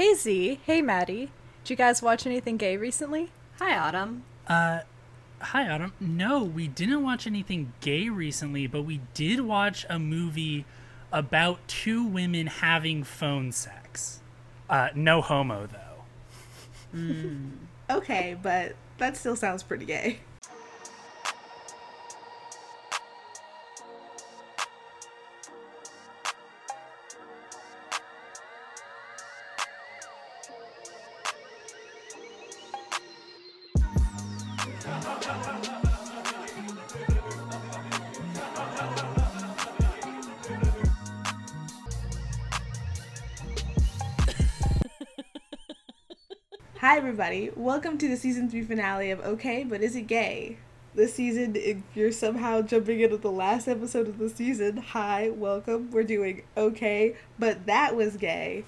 Hey Z, hey Maddie. Did you guys watch anything gay recently? Hi, Autumn. Uh, hi, Autumn. No, we didn't watch anything gay recently, but we did watch a movie about two women having phone sex. Uh, no homo, though. Okay, but that still sounds pretty gay. Everybody. Welcome to the season three finale of Okay, but Is It Gay? This season, if you're somehow jumping into the last episode of the season, hi, welcome. We're doing Okay, but That Was Gay,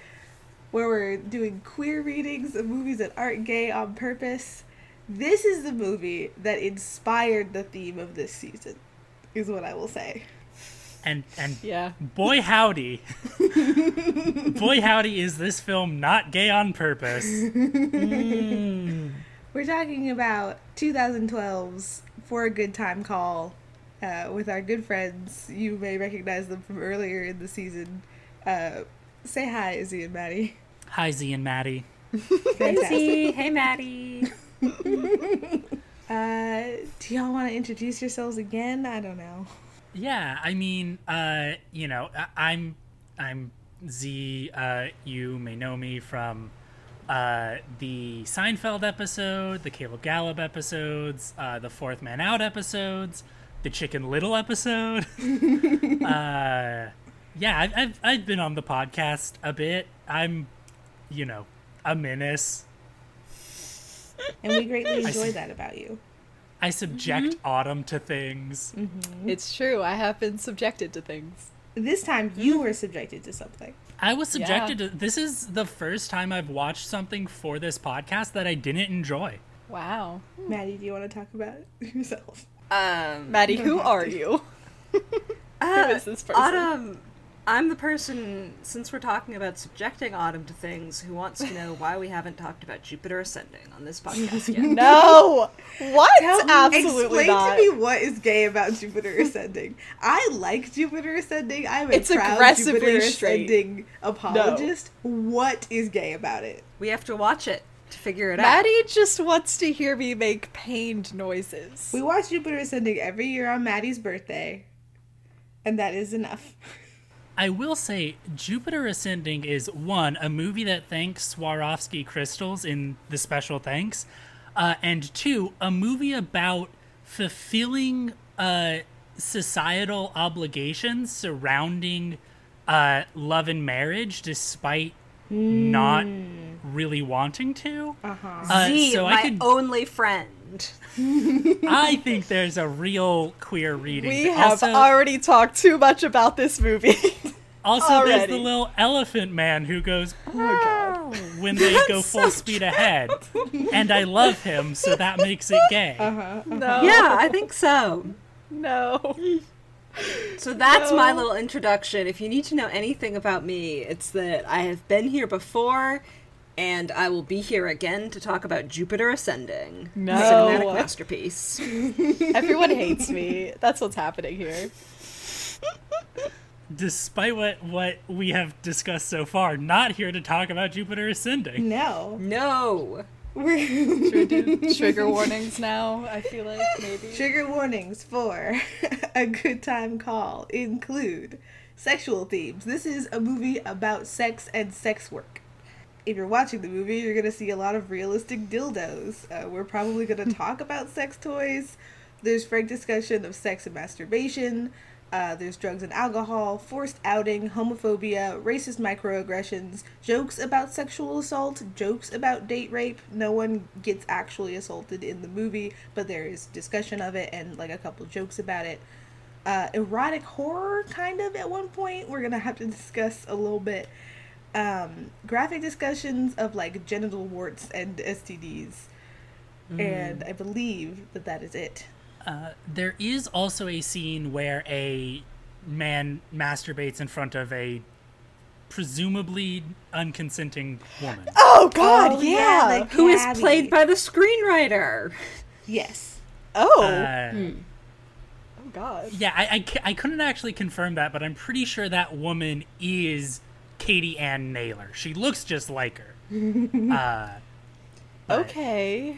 where we're doing queer readings of movies that aren't gay on purpose. This is the movie that inspired the theme of this season, is what I will say. And and Yeah. boy howdy, boy howdy, is this film not gay on purpose? We're talking about 2012's For a Good Time Call uh, with our good friends. You may recognize them from earlier in the season. Uh, say hi, Izzy and Maddie. Hi, Z and Maddie. Fantastic. Hey, Maddie. Uh, do y'all want to introduce yourselves again? I don't know. Yeah, I mean, uh, you know, I- I'm I'm Z. Uh, you may know me from uh, the Seinfeld episode, the Cable Gallup episodes, uh, the Fourth Man Out episodes, the Chicken Little episode. uh, yeah, I've, I've I've been on the podcast a bit. I'm, you know, a menace. And we greatly enjoy that about you. I subject Autumn to things. It's true. I have been subjected to things. This time you were subjected to something. I was subjected to this is the first time I've watched something for this podcast that I didn't enjoy. Wow. Maddie, do you want to talk about yourself? Um, Maddie, who are to. you? uh, Who is this person? Autumn. I'm the person, since we're talking about subjecting Autumn to things, who wants to know why we haven't talked about Jupiter Ascending on this podcast yet. No. What? Tell- Absolutely explain not. to me what is gay about Jupiter Ascending. I like Jupiter Ascending. I'm a It's proud aggressively Jupiter straight. Ascending apologist. What is gay about it? We have to watch it to figure it out. Maddie just wants to hear me make pained noises. We watch Jupiter Ascending every year on Maddie's birthday, and that is enough. I will say Jupiter Ascending is one, a movie that thanks Swarovski crystals in the special thanks, uh, and two, a movie about fulfilling uh, societal obligations surrounding uh, love and marriage despite not really wanting to. Uh, Z, so my could only friend. I think there's a real queer reading. we have also, already talked too much about this movie. also there's the little elephant man who goes oh god. when they go full speed ahead, and I love him, so that makes it gay. Uh-huh, uh-huh. No. Yeah, I think so. No. So that's No. my little introduction. If you need to know anything about me, it's that I have been here before, and I will be here again to talk about Jupiter Ascending. No. Cinematic masterpiece. Everyone hates me. That's what's happening here. Despite what what we have discussed so far, not here to talk about Jupiter ascending. No. No. We're Should we do trigger warnings now? I feel like maybe. Trigger warnings for a good time call include sexual themes. This is a movie about sex and sex work. If you're watching the movie, you're going to see a lot of realistic dildos. Uh, we're probably going to talk about sex toys. There's frank discussion of sex and masturbation. Uh, there's drugs and alcohol, forced outing, homophobia, racist microaggressions, jokes about sexual assault, jokes about date rape. No one gets actually assaulted in the movie, but there is discussion of it and like a couple jokes about it. Uh, erotic horror, kind of, at one point. We're gonna have to discuss a little bit. Um, graphic discussions of like genital warts and STDs. And I believe that that is it. Uh, there is also a scene where a man masturbates in front of a presumably unconsenting woman. Oh God, Oh, yeah. the Who is played by the screenwriter. Yes. oh, Uh, oh God. Yeah, I, I, I couldn't actually confirm that, but I'm pretty sure that woman is Katie Anne Naylor. She looks just like her. uh, Okay.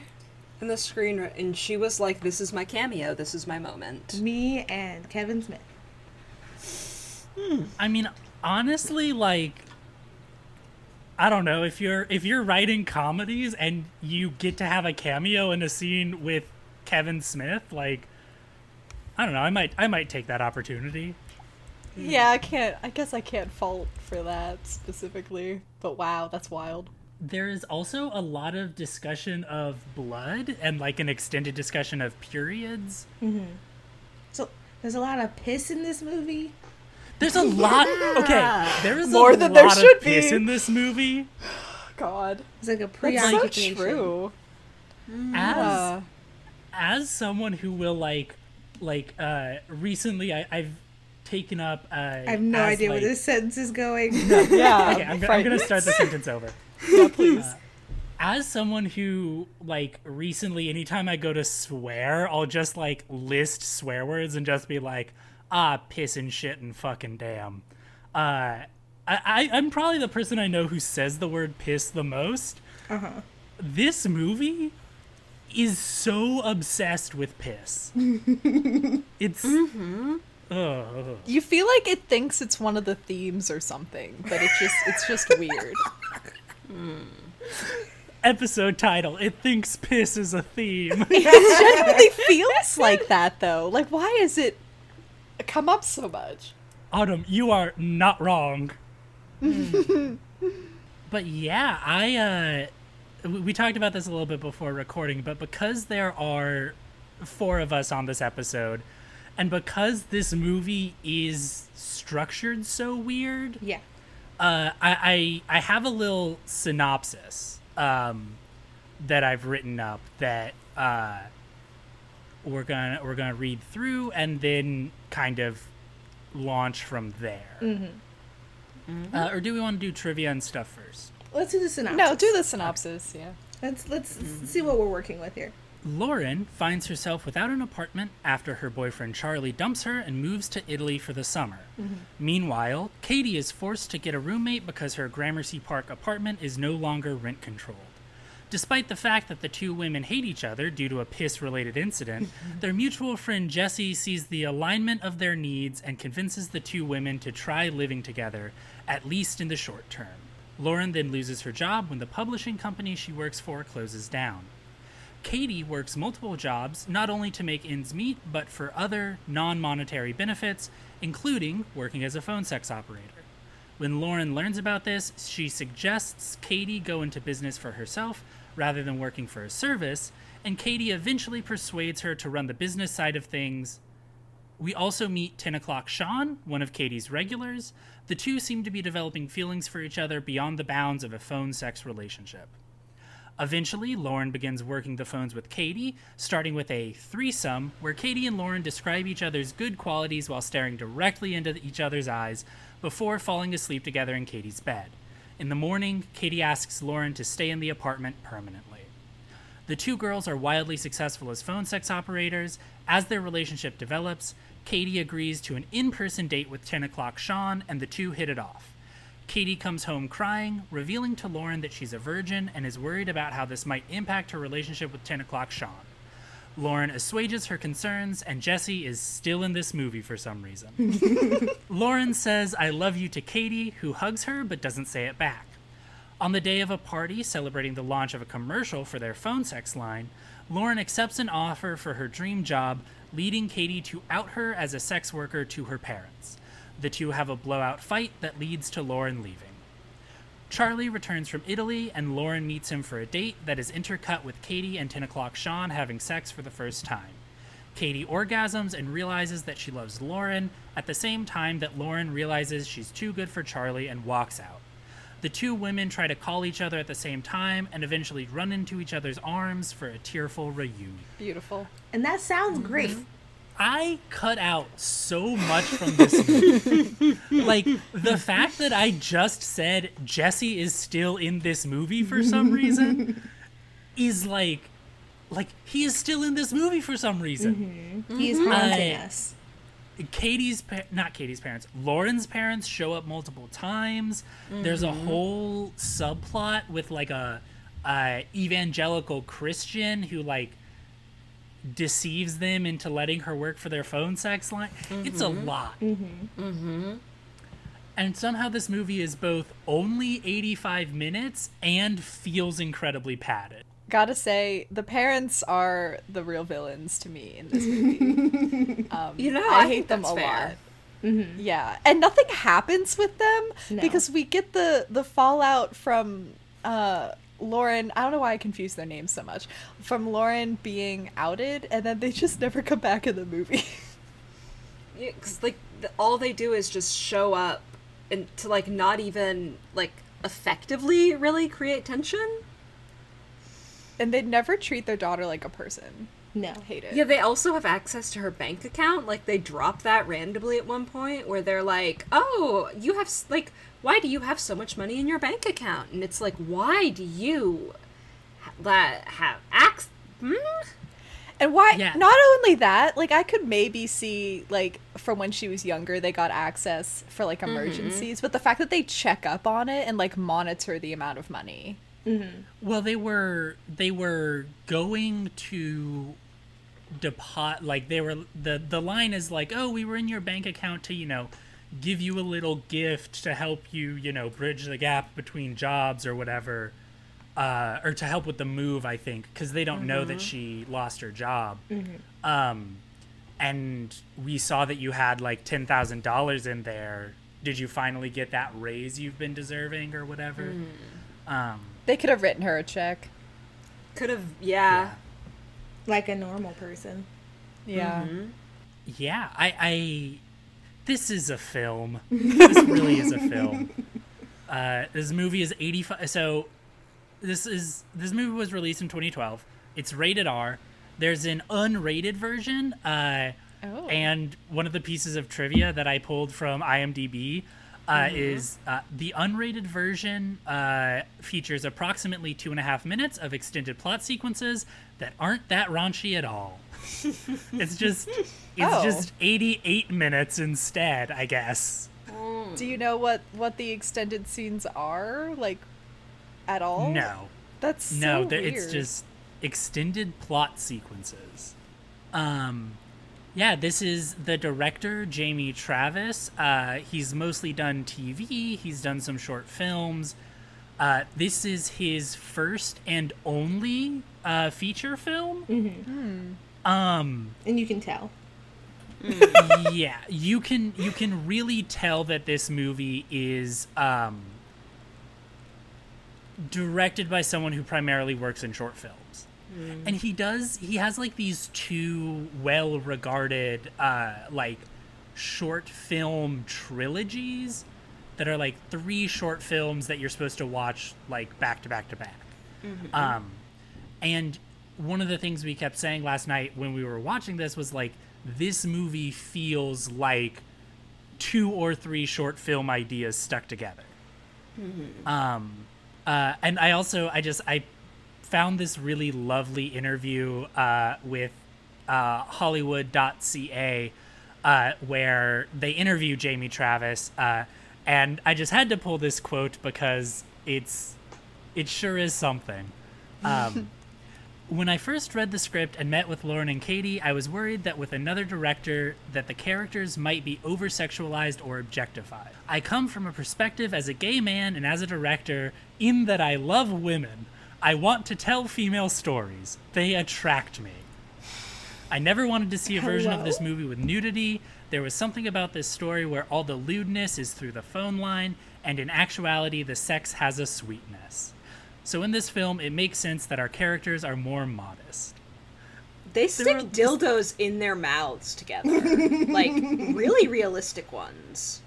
And the screenwriter, and she was like, "This is my cameo. This is my moment." Me and Kevin Smith. Hmm. I mean, honestly, like, I don't know if you're if you're writing comedies and you get to have a cameo in a scene with Kevin Smith, like, I don't know, I might I might take that opportunity. Yeah, I can't. I guess I can't fault for that specifically. But wow, that's wild. There is also a lot of discussion of blood and like an extended discussion of periods. So there's a lot of piss in this movie. There's a lot. Okay, there is More a than there should of piss be. in this movie. God, It's like a that's so preoccupation. true. As Uh, as someone who will like like uh recently I, I've taken up uh I have no as, idea like, where this sentence is going. yeah. Okay, I'm, I'm gonna start the sentence over. Please. As someone who like recently anytime I go to swear, I'll just like list swear words and just be like, ah piss and shit and fucking damn. Uh I, I I'm probably the person I know who says the word piss the most. Uh-huh. This movie is so obsessed with piss. it's Ugh. You feel like it thinks it's one of the themes or something, but it just it's just weird. episode title. It thinks piss is a theme. It genuinely feels like that though. Like why is it come up so much? Autumn, you are not wrong. but yeah, I uh we, we talked about this a little bit before recording, but because there are four of us on this episode and because this movie is structured so weird, Yeah. uh, I, I I have a little synopsis um, that I've written up that uh, we're gonna we're gonna read through and then kind of launch from there. Uh, or do we want to do trivia and stuff first? Let's do the synopsis. No, do the synopsis. Yeah. Let's let's see what we're working with here. Lauren finds herself without an apartment after her boyfriend Charlie dumps her and moves to Italy for the summer. Mm-hmm. Meanwhile, Katie is forced to get a roommate because her Gramercy Park apartment is no longer rent controlled. Despite the fact that the two women hate each other due to a piss related incident, their mutual friend Jesse sees the alignment of their needs and convinces the two women to try living together, at least in the short term. Lauren then loses her job when the publishing company she works for closes down. Katie works multiple jobs not only to make ends meet, but for other non monetary benefits, including working as a phone sex operator. When Lauren learns about this, she suggests Katie go into business for herself rather than working for a service, and Katie eventually persuades her to run the business side of things. We also meet 10 o'clock Sean, one of Katie's regulars. The two seem to be developing feelings for each other beyond the bounds of a phone sex relationship. Eventually, Lauren begins working the phones with Katie, starting with a threesome where Katie and Lauren describe each other's good qualities while staring directly into each other's eyes before falling asleep together in Katie's bed. In the morning, Katie asks Lauren to stay in the apartment permanently. The two girls are wildly successful as phone sex operators. As their relationship develops, Katie agrees to an in person date with 10 o'clock Sean, and the two hit it off. Katie comes home crying, revealing to Lauren that she's a virgin and is worried about how this might impact her relationship with 10 o'clock Sean. Lauren assuages her concerns, and Jesse is still in this movie for some reason. Lauren says, I love you to Katie, who hugs her but doesn't say it back. On the day of a party celebrating the launch of a commercial for their phone sex line, Lauren accepts an offer for her dream job, leading Katie to out her as a sex worker to her parents. The two have a blowout fight that leads to Lauren leaving. Charlie returns from Italy, and Lauren meets him for a date that is intercut with Katie and 10 o'clock Sean having sex for the first time. Katie orgasms and realizes that she loves Lauren at the same time that Lauren realizes she's too good for Charlie and walks out. The two women try to call each other at the same time and eventually run into each other's arms for a tearful reunion. Beautiful. And that sounds great. Mm-hmm. I cut out so much from this movie. like the fact that I just said Jesse is still in this movie for some reason is like like he is still in this movie for some reason. Mm-hmm. He's mm-hmm. haunting I- us. Katie's pa- not Katie's parents. Lauren's parents show up multiple times. There's a mm-hmm. whole subplot with like a, a evangelical Christian who like deceives them into letting her work for their phone sex line. It's a lot. Mm-hmm. And somehow this movie is both only 85 minutes and feels incredibly padded. Gotta say, the parents are the real villains to me in this movie. um, You know, I, I hate them a fair. lot. Yeah, and nothing happens with them No. because we get the the fallout from uh, Lauren. I don't know why I confuse their names so much. From Lauren being outed, and then they just never come back in the movie. Yeah, 'cause, like the, all they do is just show up and to like not even like effectively really create tension. and they never treat their daughter like a person. No. Hate it. Yeah, they also have access to her bank account. Like they drop that randomly at one point where they're like, "Oh, you have like why do you have so much money in your bank account?" And it's like, "Why do you ha- that have access?" Hmm? And why? Yeah. Not only that, like I could maybe see like from when she was younger, they got access for like emergencies, but the fact that they check up on it and like monitor the amount of money. Well, they were they were going to deposit like they were the the line is like, "Oh, we were in your bank account to, you know, give you a little gift to help you, you know, bridge the gap between jobs or whatever." Uh, or to help with the move, I think, because they don't know that she lost her job. Um, and we saw that you had like ten thousand dollars in there. Did you finally get that raise you've been deserving or whatever? Um, They could have written her a check. Could have, yeah. Like a normal person. Yeah. Yeah, I, I this is a film. this really is a film. Uh, this movie is 85 so this is this movie was released in 2012. It's rated R. There's an unrated version uh, Oh. and one of the pieces of trivia that I pulled from IMDb uh, is uh, the unrated version uh, features approximately two and a half minutes of extended plot sequences that aren't that raunchy at all. it's just it's Oh. just 88 minutes instead, I guess. Do you know what what the extended scenes are like at all? No. That's so no, there- weird. it's just extended plot sequences. Um, yeah, this is the director Jamie Travis. Uh, he's mostly done TV. He's done some short films. Uh, this is his first and only uh, feature film. Um, And you can tell. yeah, you can you can really tell that this movie is um, directed by someone who primarily works in short films. And he does he has like these two well regarded uh like short film trilogies that are like three short films that you're supposed to watch like back to back to back. Um and one of the things we kept saying last night when we were watching this was like this movie feels like two or three short film ideas stuck together. Um, uh, and I also I just I found this really lovely interview uh, with uh, Hollywood.ca uh, where they interview Jamie Travis, uh, and I just had to pull this quote because it's it sure is something. Um, when I first read the script and met with Lauren and Katie, I was worried that with another director that the characters might be over-sexualized or objectified. I come from a perspective as a gay man and as a director in that I love women. I want to tell female stories. They attract me. I never wanted to see a version of this movie with nudity. There was something about this story where all the lewdness is through the phone line, and in actuality, the sex has a sweetness. So in this film, it makes sense that our characters are more modest. They stick were- dildos in their mouths together. like really realistic ones.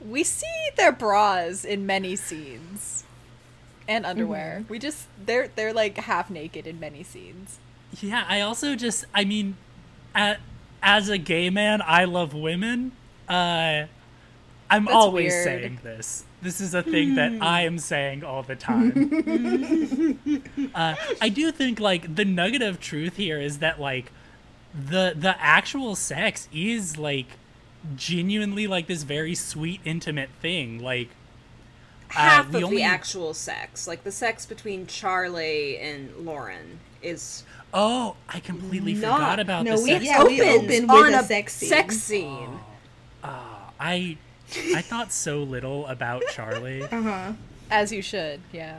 we see their bras in many scenes. And underwear. We just they're they're like half naked in many scenes. Yeah, I also just, I mean, at as a gay man, I love women. Uh, I'm That's always weird. saying this. This is a thing that I am saying all the time. uh, I do think like the nugget of truth here is that like the the actual sex is like genuinely like this very sweet intimate thing. Like Half the of only- the actual sex, like the sex between Charlie and Lauren, is oh, I completely Not- forgot about no, the we- sex. yeah, we opens open with on a a sex scene. sex scene. I I thought so little about Charlie. Uh huh. As you should, yeah.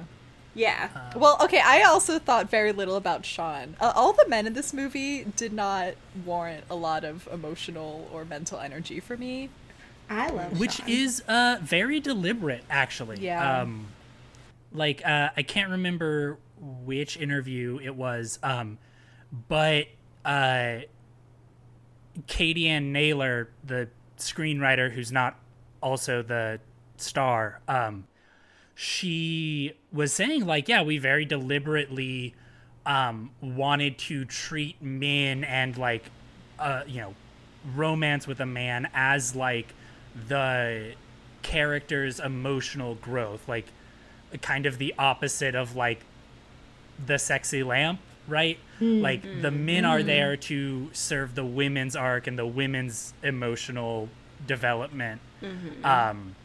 Yeah. Well, okay, I also thought very little about Sean. Uh, all the men in this movie did not warrant a lot of emotional or mental energy for me. I love which Sean. is uh very deliberate actually Yeah. um like uh i can't remember which interview it was um but uh katie anne naylor the screenwriter who's not also the star um she was saying like yeah we very deliberately um wanted to treat men and like uh you know romance with a man as like the character's emotional growth like kind of the opposite of like the sexy lamp right? Like the men are there to serve the women's arc and the women's emotional development um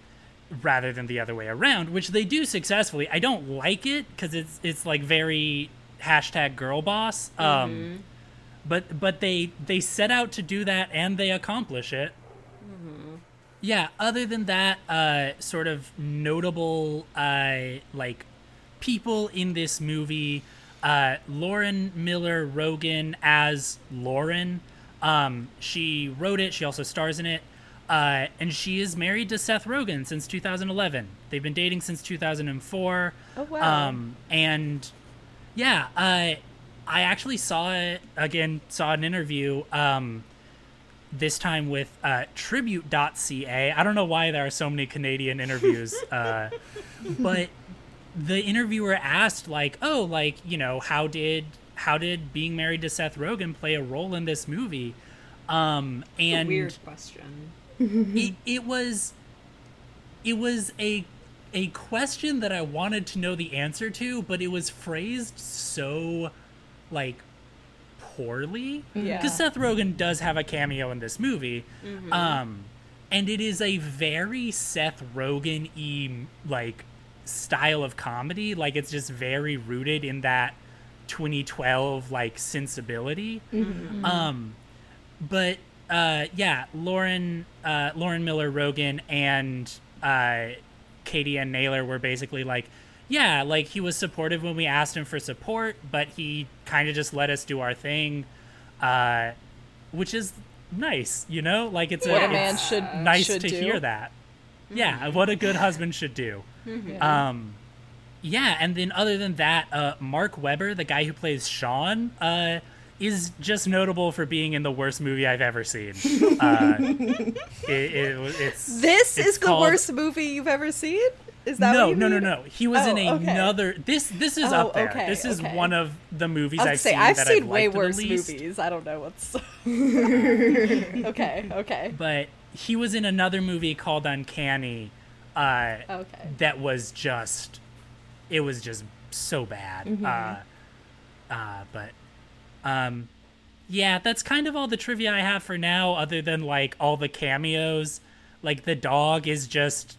rather than the other way around which they do successfully. I don't like it because it's it's like very hashtag girl boss um but but they they set out to do that and they accomplish it. Mm-hmm. yeah other than that uh sort of notable uh like people in this movie uh lauren miller rogen as lauren. Um she wrote it. She also stars in it uh and she is married to seth rogen since 2011 they've been dating since 2004 Oh, wow. um and yeah, uh, I actually saw it again. Saw an interview. Um, this time with uh, Tribute.ca. I don't know why there are so many Canadian interviews, uh, but the interviewer asked, like, "Oh, like you know, how did how did being married to Seth Rogen play a role in this movie?" Um, and Weird question. It, it was it was a a question that I wanted to know the answer to, but it was phrased so like poorly. Yeah. Because Seth Rogen does have a cameo in this movie. Um and it is a very Seth Rogen y like style of comedy. Like it's just very rooted in that 2012 like sensibility. Um but uh, yeah, Lauren uh, Lauren Miller Rogen and uh, Katie Anne Naylor were basically like, yeah, like he was supportive when we asked him for support, but he kind of just let us do our thing, uh, which is nice, you know. Like it's What a, a man it's should nice should to do. hear that. Yeah, what a good husband should do. Um, yeah, and then other than that, uh, Mark Webber, the guy who plays Sean, uh, is just notable for being in the worst movie I've ever seen. Uh, it, it, it's This it's is the worst movie you've ever seen? Is that No, no, no, mean? no. He was in Oh, okay. another. This this is Oh, up there. okay, this is okay. one of the movies I I've say seen I've that seen I've way worse movies. I don't know what's. okay, okay, But he was in another movie called Uncanny. Uh, okay. that was just it was just so bad Mm-hmm. uh uh but um yeah that's kind of all the trivia i have for now other than like all the cameos like the dog is just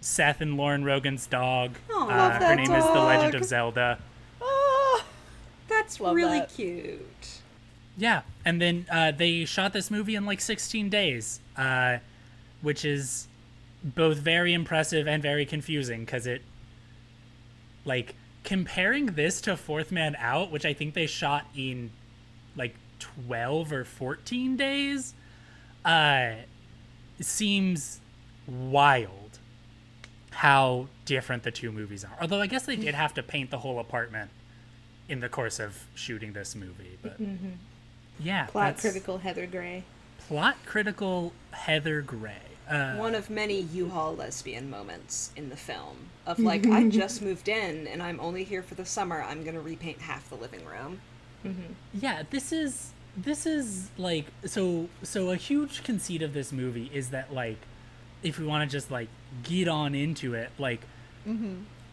seth and lauren rogen's dog Aw, uh, love her that name is the legend of zelda Oh, That's Love really that. cute. yeah and then uh they shot this movie in like 16 days uh which is both very impressive and very confusing because it like comparing this to fourth man out which i think they shot in like 12 or 14 days uh seems wild how different the two movies are. Although i guess they did have to paint the whole apartment in the course of shooting this movie but yeah Plot critical Heather Gray. plot critical heather gray uh, One of many U-Haul lesbian moments in the film of like, I just moved in and I'm only here for the summer. I'm gonna repaint half the living room. yeah this is this is like so so a huge conceit of this movie is that like if we want to just like get on into it like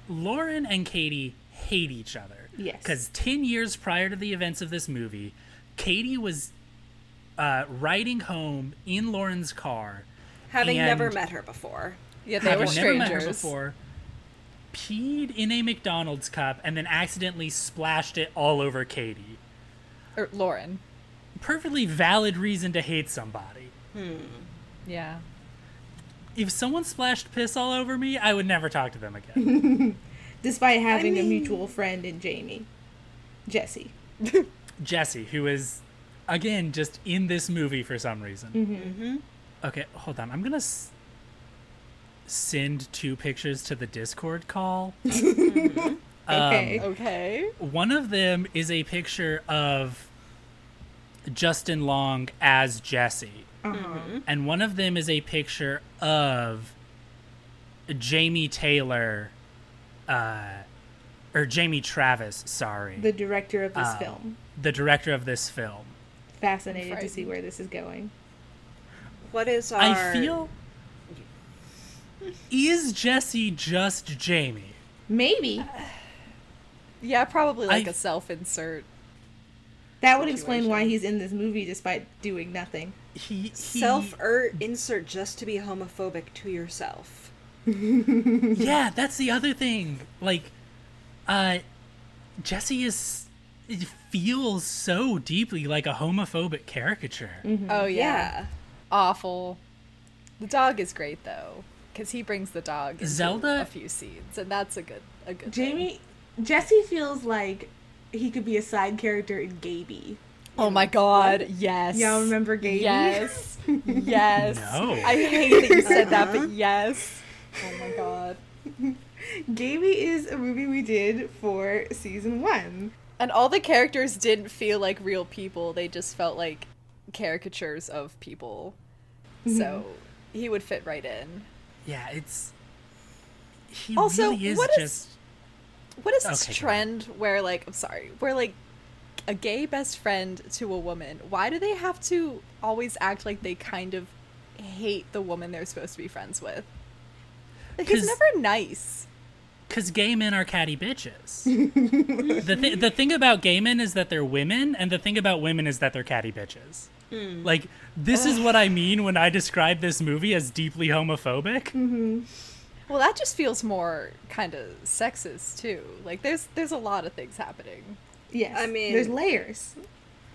lauren and katie hate each other Yes. because 10 years prior to the events of this movie katie was uh, riding home in lauren's car Having And- never met her before. Yeah, they having were never met strangers. her before peed in a mcdonald's cup and then accidentally splashed it all over katie Or Lauren. perfectly valid reason to hate somebody hmm. Yeah. if someone splashed piss all over me, I would never talk to them again. Despite having a mean- mutual friend in Jamie, Jesse. Jesse, who is again just in this movie for some reason. Mm-hmm. mm-hmm. Okay, hold on. I'm gonna s- send two pictures to the Discord call. Mm-hmm. Okay. Okay. One of them is a picture of Justin Long as Jesse, Uh-huh. and one of them is a picture of Jamie Taylor, uh, or Jamie Travis. Sorry, The director of this Um, film. the director of this film. Fascinated to see where this is going. What is our? I feel. Is Jesse just Jamie? Maybe. Yeah, probably like I- a self-insert. That would explain why he's in this movie despite doing nothing. He, he self er insert just to be homophobic to yourself. Yeah, that's the other thing. Like, uh, Jesse is it feels so deeply like a homophobic caricature. Oh yeah. Yeah. Awful. The dog is great though, because he brings the dog into Zelda- a few scenes, and that's a good a good. thing. Jamie Jesse feels like he could be a side character in Gaby. Oh my god, yes. Y'all remember Gaby? Yes. Yes. No. I hate that you said that, but yes. Oh my god. Gaby is a movie we did for season one. And all the characters didn't feel like real people, they just felt like caricatures of people. Mm-hmm. So he would fit right in. Yeah, it's he Also, really is what is- just What is this Okay, trend where like I'm sorry, where like a gay best friend to a woman, why do they have to always act like they kind of hate the woman they're supposed to be friends with? Like, he's 'Cause- never nice. because gay men are catty bitches. the th- the thing about gay men is that they're women, and the thing about women is that they're catty bitches. Hmm. Like this is what I mean when I describe this movie as deeply homophobic. Mm-hmm. Well, that just feels more kind of sexist too. Like there's there's a lot of things happening. Yes. I mean- there's layers.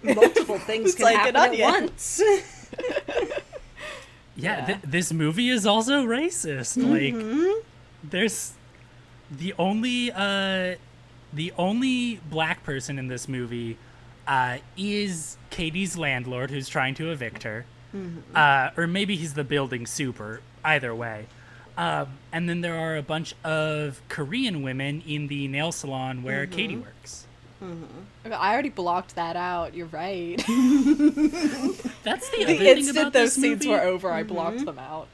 Multiple things can like an happen at once. Yeah, Yeah. Th- this movie is also racist. Mm-hmm. Like, there's the only uh, the only black person in this movie uh, is Katie's landlord, who's trying to evict her, uh, or maybe he's the building super. Either way, um, and then there are a bunch of Korean women in the nail salon where Katie works. I already blocked that out. You're right. That's the, the other thing instant about those scenes movie. were over, I blocked them out.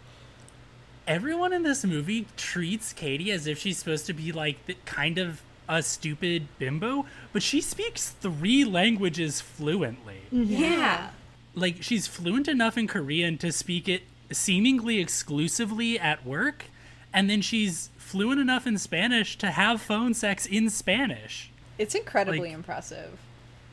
everyone in this movie treats Katie as if she's supposed to be like the, kind of a stupid bimbo, but she speaks three languages fluently. yeah. Like she's fluent enough in Korean to speak it seemingly exclusively at work, and then she's fluent enough in Spanish to have phone sex in Spanish. It's incredibly Like- impressive.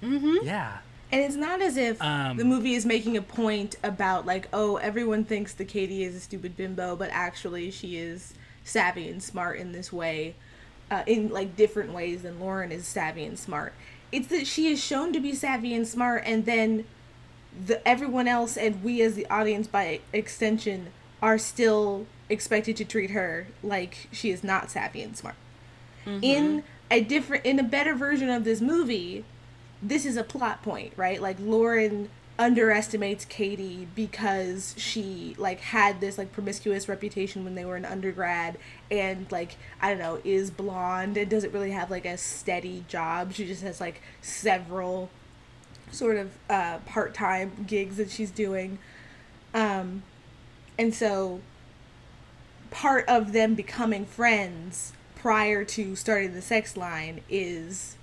Yeah. And it's not as if Um, the movie is making a point about like, oh, everyone thinks the Katie is a stupid bimbo, but actually she is savvy and smart in this way, uh, in like different ways than Lauren is savvy and smart. It's that she is shown to be savvy and smart, and then the everyone else and we as the audience by extension are still expected to treat her like she is not savvy and smart. In a different in a better version of this movie, this is a plot point, right? Like Lauren underestimates Katie because she like had this like promiscuous reputation when they were an undergrad and like I don't know, is blonde and doesn't really have like a steady job. She just has like several sort of uh part-time gigs that she's doing. Um and so part of them becoming friends prior to starting the sex line is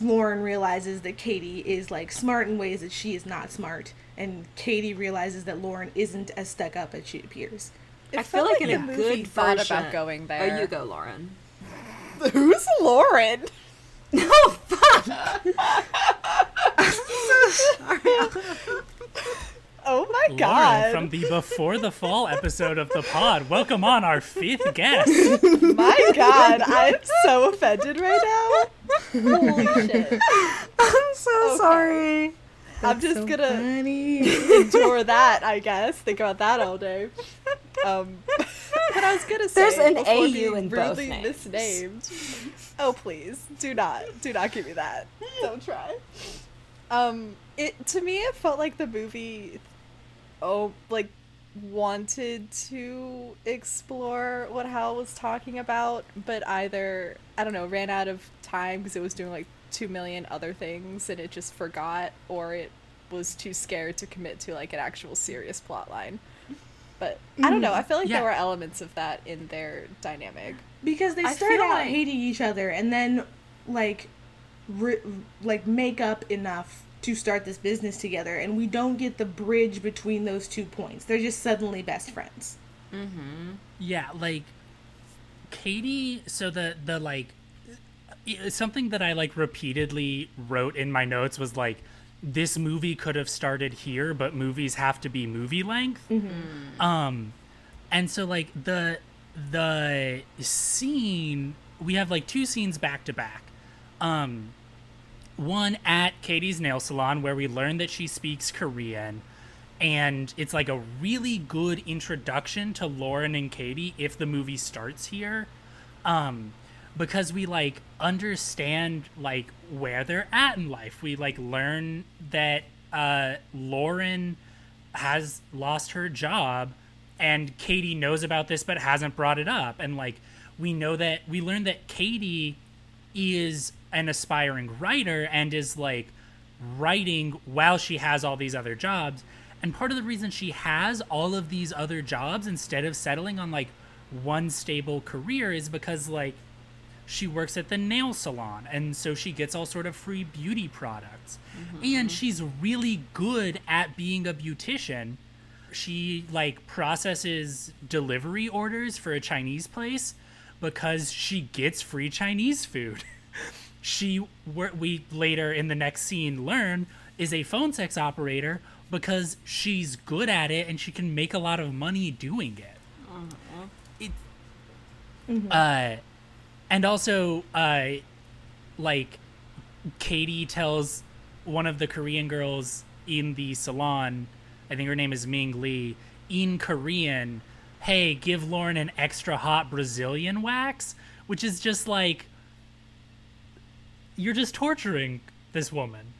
Lauren realizes that Katie is like smart in ways that she is not smart, and Katie realizes that Lauren isn't as stuck up as she appears. It I feel felt like, in a movie good thought about going there. Oh, there. you go, Lauren. Who's Lauren? No, fuck. Oh my Lauren god! from the Before the Fall episode of the pod. Welcome on our fifth guest. my god, I'm so offended right now. Holy shit! I'm so Okay. sorry. I'm just So gonna funny. endure that, I guess. Think about that all day. Um, but I was gonna say There's an before AU in both names. misnamed. Oh please, do not, do not give me that. Don't try. Um, it to me it felt like the movie, oh, like wanted to explore what Hal was talking about, but either I don't know ran out of time because it was doing like two million other things and it just forgot, or it was too scared to commit to like an actual serious plot line. But I don't know. I feel like Yeah. there were elements of that in their dynamic. because they I start out like- hating each other and then like ri like make up enough to start this business together and we don't get the bridge between those two points they're just suddenly best friends Yeah, like Katie. So the the like something that I like repeatedly wrote in my notes was like this movie could have started here, but movies have to be movie length. Um, and so like the the scene we have like two scenes back to back. Um, one at Katie's nail salon where we learn that she speaks Korean. And it's like a really good introduction to Lauren and Katie if the movie starts here. Um, because we like understand like where they're at in life. We like learn that uh, Lauren has lost her job and Katie knows about this but hasn't brought it up. And like we know that we learn that Katie is an aspiring writer and is like writing while she has all these other jobs. And part of the reason she has all of these other jobs instead of settling on like one stable career is because like she works at the nail salon and so she gets all sort of free beauty products. Mm-hmm. And she's really good at being a beautician. She like processes delivery orders for a Chinese place because she gets free Chinese food. she we later in the next scene learn is a phone sex operator because she's good at it and she can make a lot of money doing it. Uh-huh. It uh and also uh like Katie tells one of the Korean girls in the salon, I think her name is Ming Lee, in Korean, hey, give Lauren an extra hot Brazilian wax, which is just like you're just torturing this woman.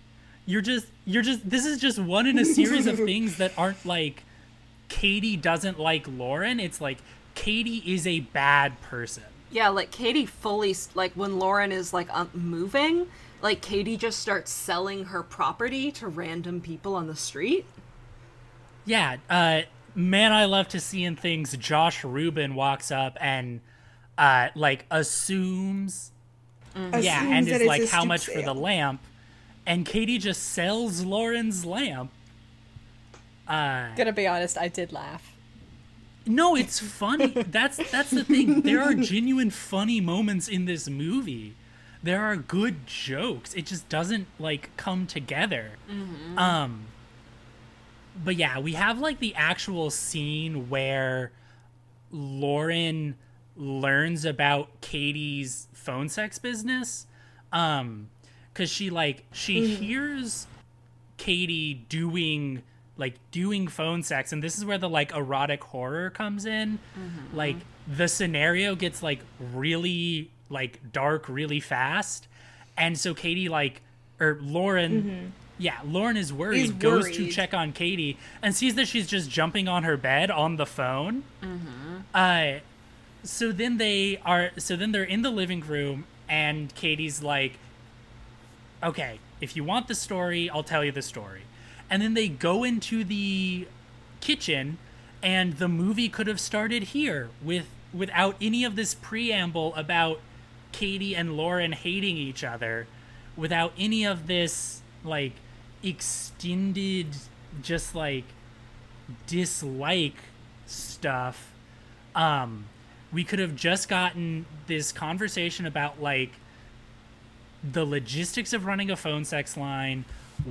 You're just you're just this is just one in a series of things that aren't like Katie doesn't like Lauren. It's like Katie is a bad person. Yeah, like Katie fully like when Lauren is like um, moving, like Katie just starts selling her property to random people on the street. Yeah, uh, man, I love to see in things. Josh Rubin walks up and uh, like assumes, yeah, and that is it's like, how stoop much for the lamp? And Katie just sells Lauren's lamp. Uh, Gonna be honest, I did laugh. no, it's funny. That's that's the thing. There are genuine funny moments in this movie. There are good jokes. It just doesn't like come together. Um but yeah, we have like the actual scene where Lauren learns about Katie's phone sex business. Um cuz she like she hears Katie doing like doing phone sex and this is where the like erotic horror comes in. Like the scenario gets like really like dark really fast. And so Katie like or Lauren yeah, Lauren is worried, Is goes to check on Katie and sees that she's just jumping on her bed on the phone. Uh so then they are so then they're in the living room and Katie's like okay, if you want the story, I'll tell you the story. And then they go into the kitchen and the movie could have started here with without any of this preamble about Katie and Lauren hating each other. without any of this like extended just like dislike stuff um we could have just gotten this conversation about like the logistics of running a phone sex line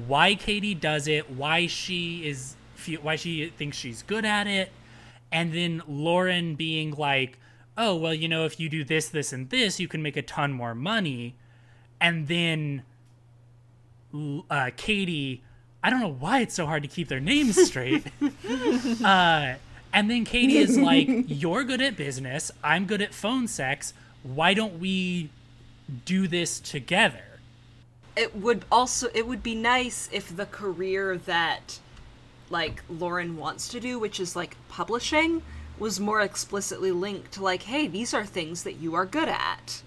why katie does it why she is why she thinks she's good at it and then lauren being like oh well you know if you do this this and this you can make a ton more money. And then uh, katie i don't know why it's so hard to keep their names straight uh, and then katie is like you're good at business. I'm good at phone sex. Why don't we do this together? It would also it would be nice if the career that like Lauren wants to do, which is like publishing, was more explicitly linked to like, hey, these are things that you are good at.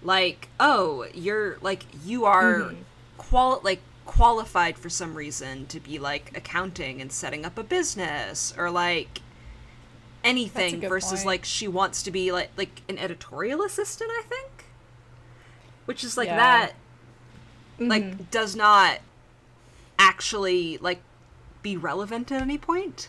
Like, oh, you're like you are mm-hmm. qual like qualified for some reason to be like accounting and setting up a business or like anything versus point. like she wants to be like like an editorial assistant, I think. Which is like Yeah. that like mm-hmm. does not actually like be relevant at any point.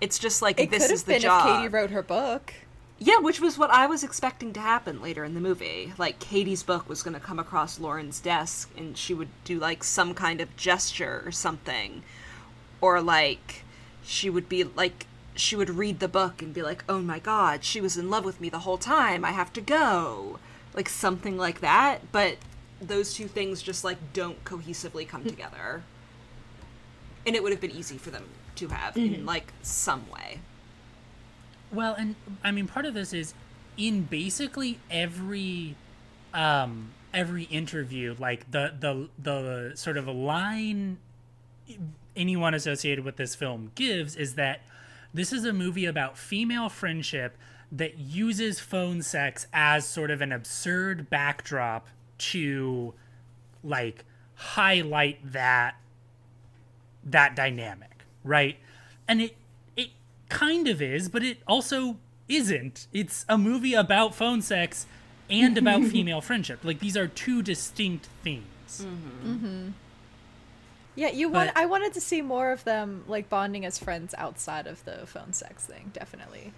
It's just like It this is the been job. if Katie wrote her book. Yeah, which was what I was expecting to happen later in the movie. Like Katie's book was going to come across Lauren's desk and she would do like some kind of gesture or something. Or like she would be like she would read the book and be like, "Oh my god, she was in love with me the whole time. I have to go." Like something like that, but those two things just like don't cohesively come together. And it would have been easy for them to have in like some way. Well, and I mean, part of this is in basically every um every interview, like the the the sort of a line anyone associated with this film gives is that this is a movie about female friendship that uses phone sex as sort of an absurd backdrop to like highlight that that dynamic, right? And it it kind of is, but it also isn't. It's a movie about phone sex and about female friendship. Like these are two distinct themes. Yeah, you want. But- I wanted to see more of them like bonding as friends outside of the phone sex thing. Definitely.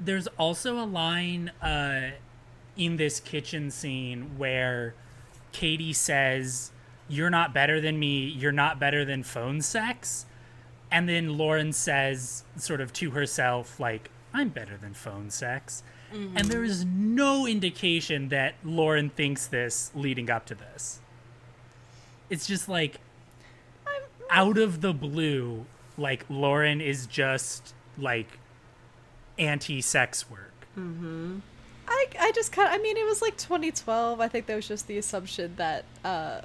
There's also a line uh, in this kitchen scene where Katie says, "You're not better than me. You're not better than phone sex," and then Lauren says, sort of to herself, like, "I'm better than phone sex." And there is no indication that Lauren thinks this leading up to this. It's just like out of the blue, like Lauren is just like anti-sex work. I I just kind. of I mean, it was like 2012. I think there was just the assumption that uh,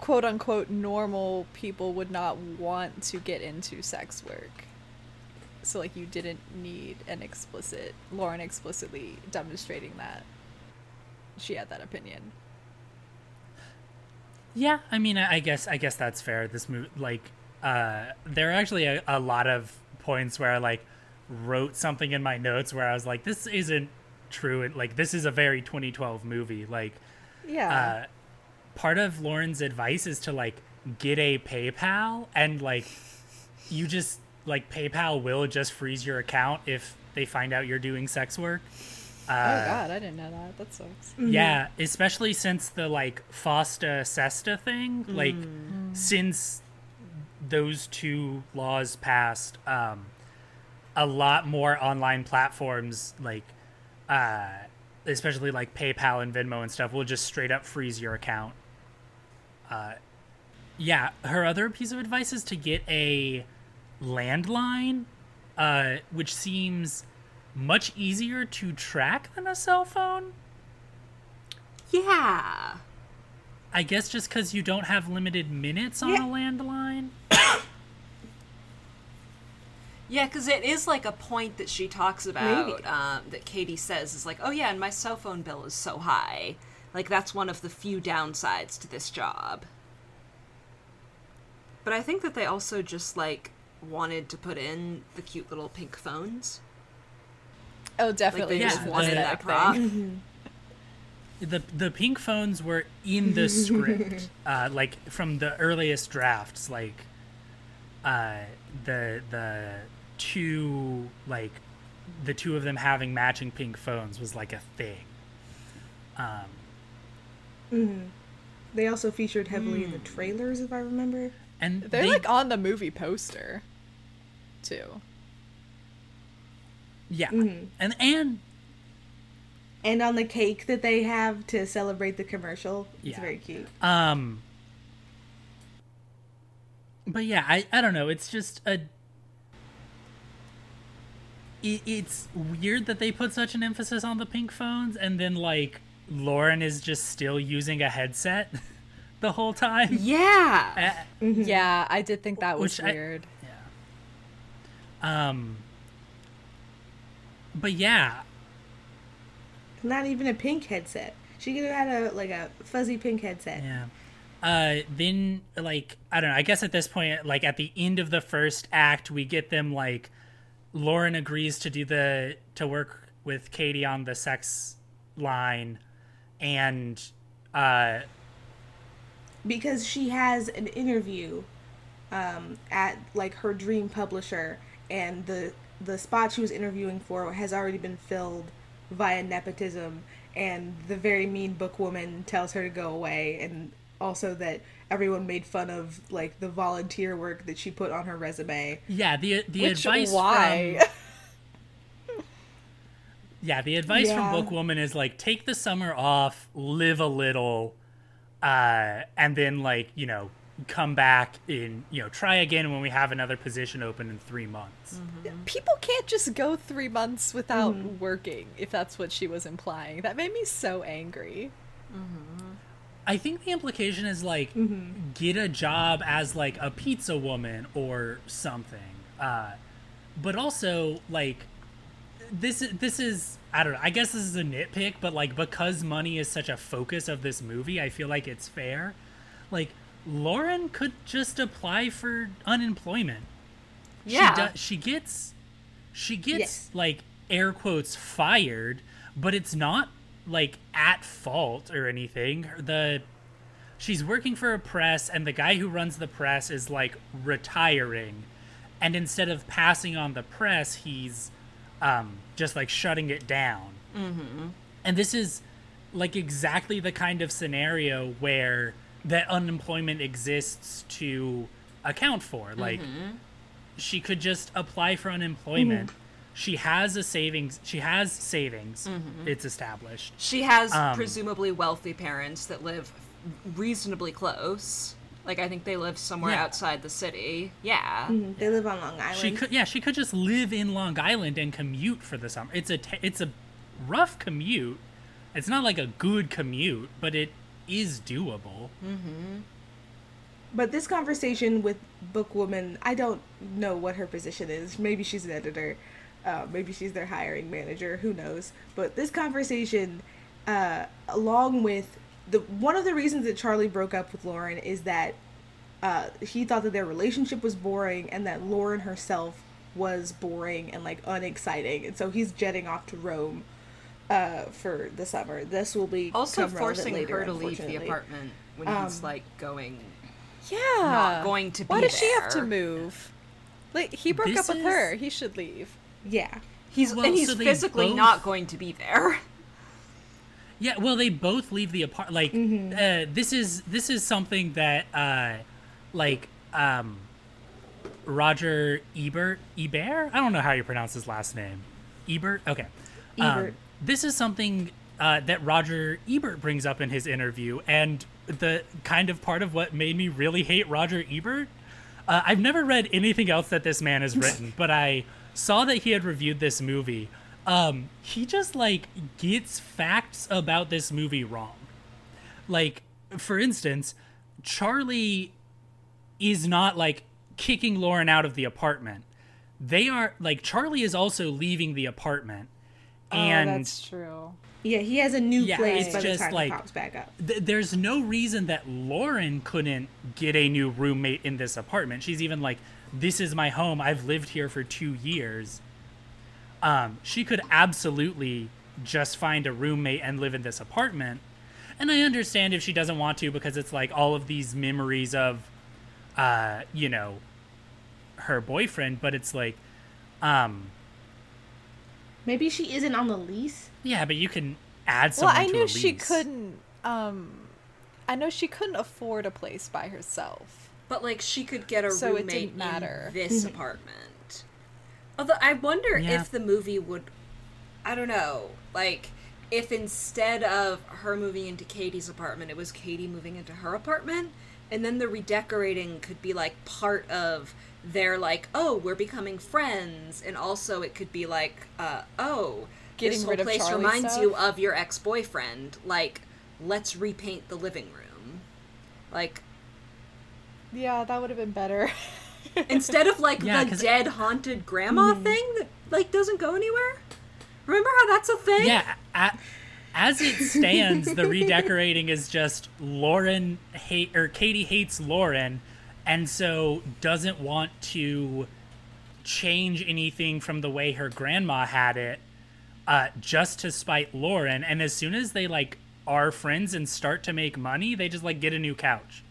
quote unquote normal people would not want to get into sex work. So like you didn't need an explicit Lauren explicitly demonstrating that she had that opinion. Yeah, I mean, I guess I guess that's fair. This movie, like, uh, there are actually a, a lot of points where I like wrote something in my notes where I was like, this isn't true. And like, this is a very 2012 movie. Like, Yeah. uh, part of Lauren's advice is to like get a PayPal and like you just like PayPal will just freeze your account if they find out you're doing sex work. Oh God, I didn't know that. That sucks. Yeah, especially since the like FOSTA SESTA thing, like since those two laws passed, um, a lot more online platforms like uh, especially like PayPal and Venmo and stuff will just straight up freeze your account. Uh, yeah, her other piece of advice is to get a landline, uh, which seems much easier to track than a cell phone. Yeah. I guess just because you don't have limited minutes on Yeah. a landline. Yeah, because it is like a point that she talks about um, that Katie says is like, oh yeah, and my cell phone bill is so high. Like that's one of the few downsides to this job. But I think that they also just like wanted to put in the cute little pink phones. Oh, Like definitely. they Yeah, just an wanted that prop. thing. the the pink phones were in the script, uh, like from the earliest drafts, like uh, the the two like the two of them having matching pink phones was like a thing. Um, They also featured heavily in the trailers, if I remember. and They're they- like on the movie poster, too. Yeah, Mm-hmm. and and And on the cake that they have to celebrate the commercial. It's Yeah. very cute. Um But yeah, I I don't know, it's just a it, it's weird that they put such an emphasis on the pink phones and then like Lauren is just still using a headset the whole time. Yeah. Uh, Yeah, I did think that was Which I- weird. Um But yeah, Not even a pink headset. She could have had a like a fuzzy pink headset. Yeah. Uh, then like I don't know. I guess at this point, like at the end of the first act, we get them like Lauren agrees to do the to work with Katie on the sex line, and uh, because she has an interview um, at like her dream publisher and the the spot she was interviewing for has already been filled via nepotism and the very mean bookwoman tells her to go away and also that everyone made fun of like the volunteer work that she put on her resume yeah, the the Which advice why? from yeah the advice Yeah. from Bookwoman is like take the summer off, live a little, uh, and then like you know come back in you know try again when we have another position open in three months. Mm-hmm. People can't just go three months without mm-hmm. working, if that's what she was implying. That made me so angry. Mm-hmm. I think the implication is like get a job as like a pizza woman or something. Uh, but also like this this is I don't know. I guess this is a nitpick, but like because money is such a focus of this movie, I feel like it's fair. Like Lauren could just apply for unemployment. Yeah. She does, she gets she gets Yes. like air quotes fired, but it's not like at fault or anything. The she's working for a press and the guy who runs the press is like retiring and instead of passing on the press he's um, just like shutting it down mm-hmm. and this is like exactly the kind of scenario where that unemployment exists to account for like mm-hmm. she could just apply for unemployment mm. she has a savings she has savings mm-hmm. it's established She has Um, presumably wealthy parents that live reasonably close. Like I think they live somewhere Yeah. outside the city. Yeah. Mm-hmm. they live on long island She could, yeah, she could just live in Long Island and commute for the summer. It's a, it's a rough commute. It's not like a good commute, but it is doable. But this conversation with Bookwoman, I don't know what her position is. Maybe she's an editor. Uh, maybe she's their hiring manager. Who knows? But this conversation, uh, along with the one of the reasons that Charlie broke up with Lauren is that uh, he thought that their relationship was boring and that Lauren herself was boring and like unexciting, and so he's jetting off to Rome uh, for the summer. This will be Also come forcing later, her to leave the apartment when he's like going Yeah. Not going to Why be does she have to move? Like he broke This up with is- her. He should leave. Yeah. He's Well, and he's so physically both- not going to be there. Yeah, well, they both leave the apart. Like, uh, this is this is something that, uh, like, um, Roger Ebert, Ebert. I don't know how you pronounce his last name. Ebert. Okay. Um, Ebert. This is something uh, that Roger Ebert brings up in his interview, and the kind of part of what made me really hate Roger Ebert. Uh, I've never read anything else that this man has written, but I saw that he had reviewed this movie. Um, he just like gets facts about this movie wrong. Like, for instance, Charlie is not like kicking Lauren out of the apartment. They are like Charlie is also leaving the apartment, and oh, that's true. Yeah, he has a new Yeah, place it's by the just time like- he pops back up. th- there's no reason that Lauren couldn't get a new roommate in this apartment. She's even like, "This is my home. I've lived here for two years." Um, she could absolutely just find a roommate and live in this apartment. And I understand if she doesn't want to because it's like all of these memories of, uh, you know, her boyfriend. But it's like, um, Maybe she isn't on the lease. yeah, but you can add some. Well, I to knew a she couldn't. Um, I know she couldn't afford a place by herself. But like she could get a So it roommate didn't matter. in this apartment. Although I wonder Yeah. if the movie would I don't know, like if instead of her moving into Katie's apartment, it was Katie moving into her apartment, and then the redecorating could be like part of their like, oh, we're becoming friends, and also it could be like, uh, oh, Getting this whole place Charlie reminds stuff? you of your ex boyfriend. Like, let's repaint the living room. Like, Yeah, that would have been better. instead of like Yeah, the 'cause- dead haunted grandma thing that like doesn't go anywhere. Remember how that's a thing? Yeah, a, as it stands, the redecorating is just Lauren hate or Katie hates Lauren, and so doesn't want to change anything from the way her grandma had it, uh, just to spite Lauren. And as soon as they like are friends and start to make money, they just like get a new couch.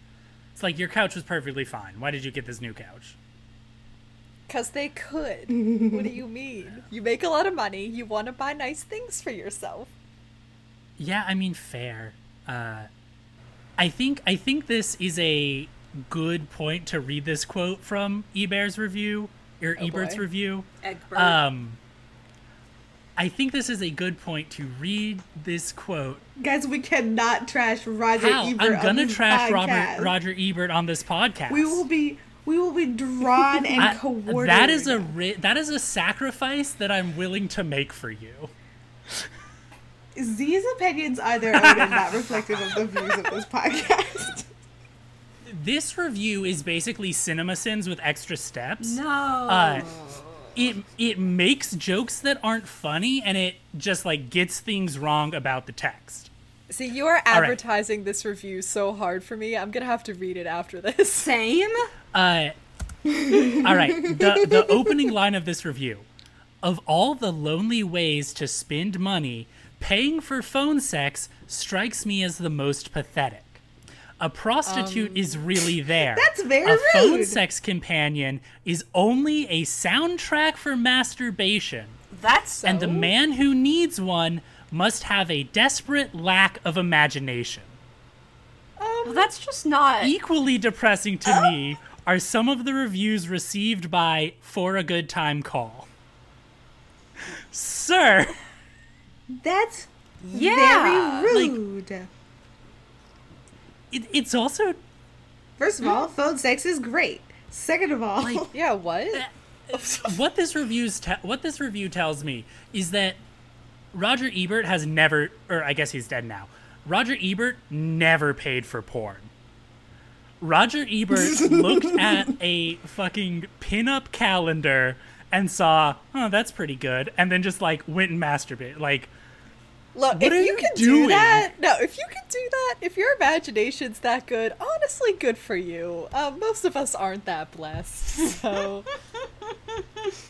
It's like your couch was perfectly fine. Why did you get this new couch? Because they could. what do you mean? You make a lot of money, you want to buy nice things for yourself. Yeah, I mean fair. Uh, I think I think this is a good point to read this quote from Ebert's review or Oh, Ebert's boy. review. Egbert. Um, I think this is a good point to read this quote. Guys, we cannot trash Roger How Ebert. I'm on gonna this trash podcast. Robert Roger Ebert on this podcast. We will be we will be drawn and I- coordinated. that is a ri- that is a sacrifice that I'm willing to make for you. These opinions are their own and not reflective of the views of this podcast. This review is basically Cinema Sins with extra steps. no. uh, it it makes jokes that aren't funny and it just like gets things wrong about the text. See, you are right. advertising this review so hard for me. I'm gonna have to read it after this. Same. Uh all right, the the opening line of this review. Of all the lonely ways to spend money, paying for phone sex strikes me as the most pathetic. A prostitute um, is really there. That's very A phone rude. sex companion is only a soundtrack for masturbation. That's and the man who needs one must have a desperate lack of imagination. Um, well, that's just not. Equally depressing to oh. me are some of the reviews received by For a Good Time Call. Sir, That's Yeah, very like- rude. It, it's also First of all, phone sex is great. Second of all, Like- Yeah, what? Uh, what this reviews te- what this review tells me is that Roger Ebert has never or I guess he's dead now. Roger Ebert never paid for porn. Roger Ebert looked at a fucking pinup calendar and saw, oh, that's pretty good, and then just like went and masturbated. Like, Look, What if are you you can doing? do that, no, if you can do that, if your imagination's that good, honestly, good for you. Uh, most of us aren't that blessed, so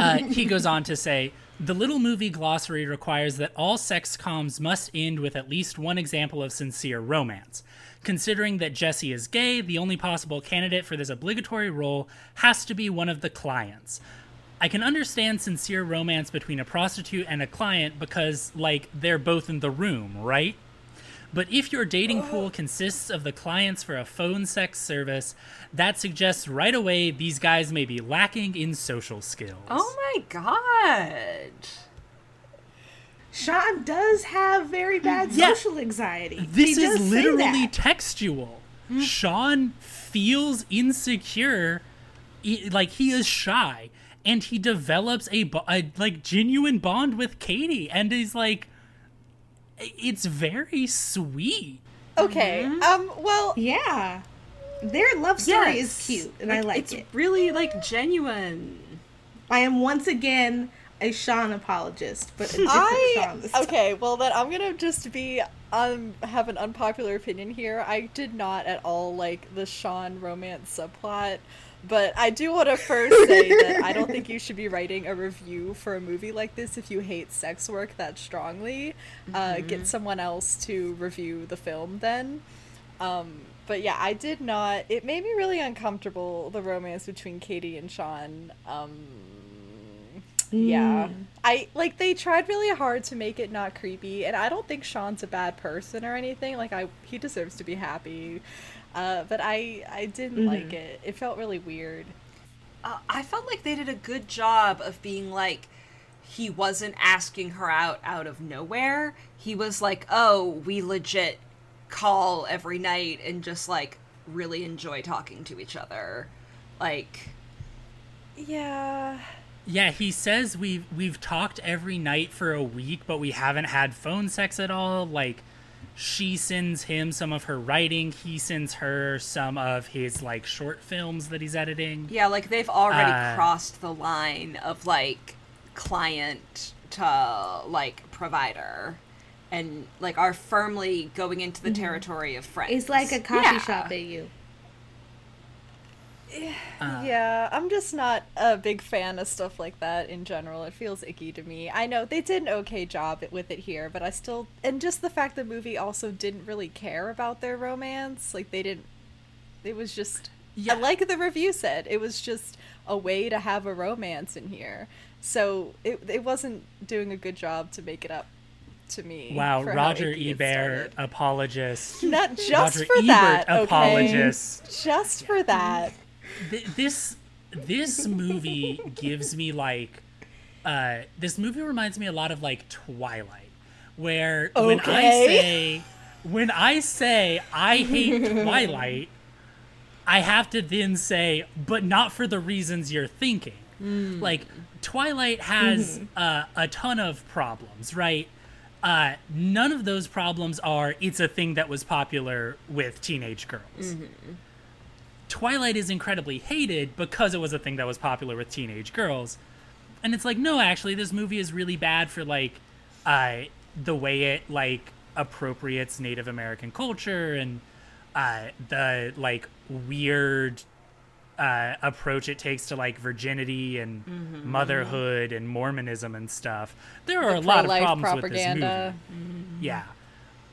uh, he goes on to say the little movie glossary requires that all sex coms must end with at least one example of sincere romance. Considering that Jesse is gay, the only possible candidate for this obligatory role has to be one of the clients. I can understand sincere romance between a prostitute and a client because, like, they're both in the room, right? But if your dating pool oh. consists of the clients for a phone sex service, that suggests right away these guys may be lacking in social skills. Oh my god. Sean does have very bad Yeah. social anxiety. This He is literally textual. Hmm. Sean feels insecure, like he is shy, and he develops a, a like genuine bond with Katie, and he's like, it's very sweet. okay. Um, well, yeah. Their love story Yes. is cute, and I like it's it. really like genuine. I am once again a Sean apologist, but a different I Sean this time. okay. Well, then I'm gonna just be um have an unpopular opinion here. I did not at all like the Sean romance subplot. But I do want to first say that I don't think you should be writing a review for a movie like this if you hate sex work that strongly. Uh, get someone else to review the film then. Um, but yeah, I did not. It made me really uncomfortable the romance between Katie and Sean. Um, yeah, I like they tried really hard to make it not creepy, and I don't think Sean's a bad person or anything. Like I, he deserves to be happy. Uh, but I, I didn't like it. It felt really weird. Uh, I felt like they did a good job of being like, he wasn't asking her out out of nowhere. He was like, oh, we legit call every night and just like really enjoy talking to each other. Like, Yeah. Yeah, he says we've we've talked every night for a week, but we haven't had phone sex at all. Like she sends him some of her writing, he sends her some of his like short films that he's editing. yeah, like they've already Uh, crossed the line of like client to like provider and like are firmly going into the territory of friends. It's like a coffee Yeah. shop at you. Uh, Yeah, I'm just not a big fan of stuff like that in general. It feels icky to me. I know they did an okay job with it here, but I still and just the fact the movie also didn't really care about their romance. Like they didn't it was just Yeah. like the review said, it was just a way to have a romance in here. So it it wasn't doing a good job to make it up to me. Wow, Roger Ebert, apologist. Not just Roger for Ebert, that, okay? apologist. Just for that. Th- this this movie gives me like uh this movie reminds me a lot of like Twilight where when I say when I say I hate Twilight I have to then say but not for the reasons you're thinking. Like Twilight has uh, a ton of problems, right? Uh, none of those problems are it's a thing that was popular with teenage girls. Twilight is incredibly hated because it was a thing that was popular with teenage girls. And it's like, no, actually, this movie is really bad for like uh, the way it like appropriates Native American culture and uh, the like weird uh, approach it takes to like virginity and motherhood and Mormonism and stuff. There are a lot of problems propaganda. with this movie. Yeah.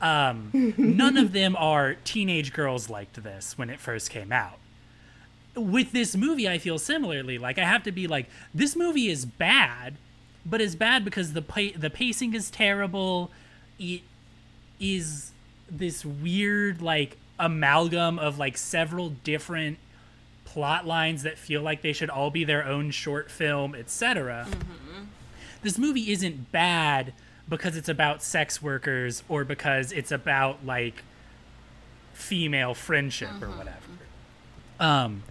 Um, none of them are teenage girls liked this when it first came out. With this movie, I feel similarly. Like I have to be like, this movie is bad, but it's bad because the pa- the pacing is terrible. It is this weird like amalgam of like several different plot lines that feel like they should all be their own short film, etc. This movie isn't bad because it's about sex workers or because it's about like female friendship or whatever. Um,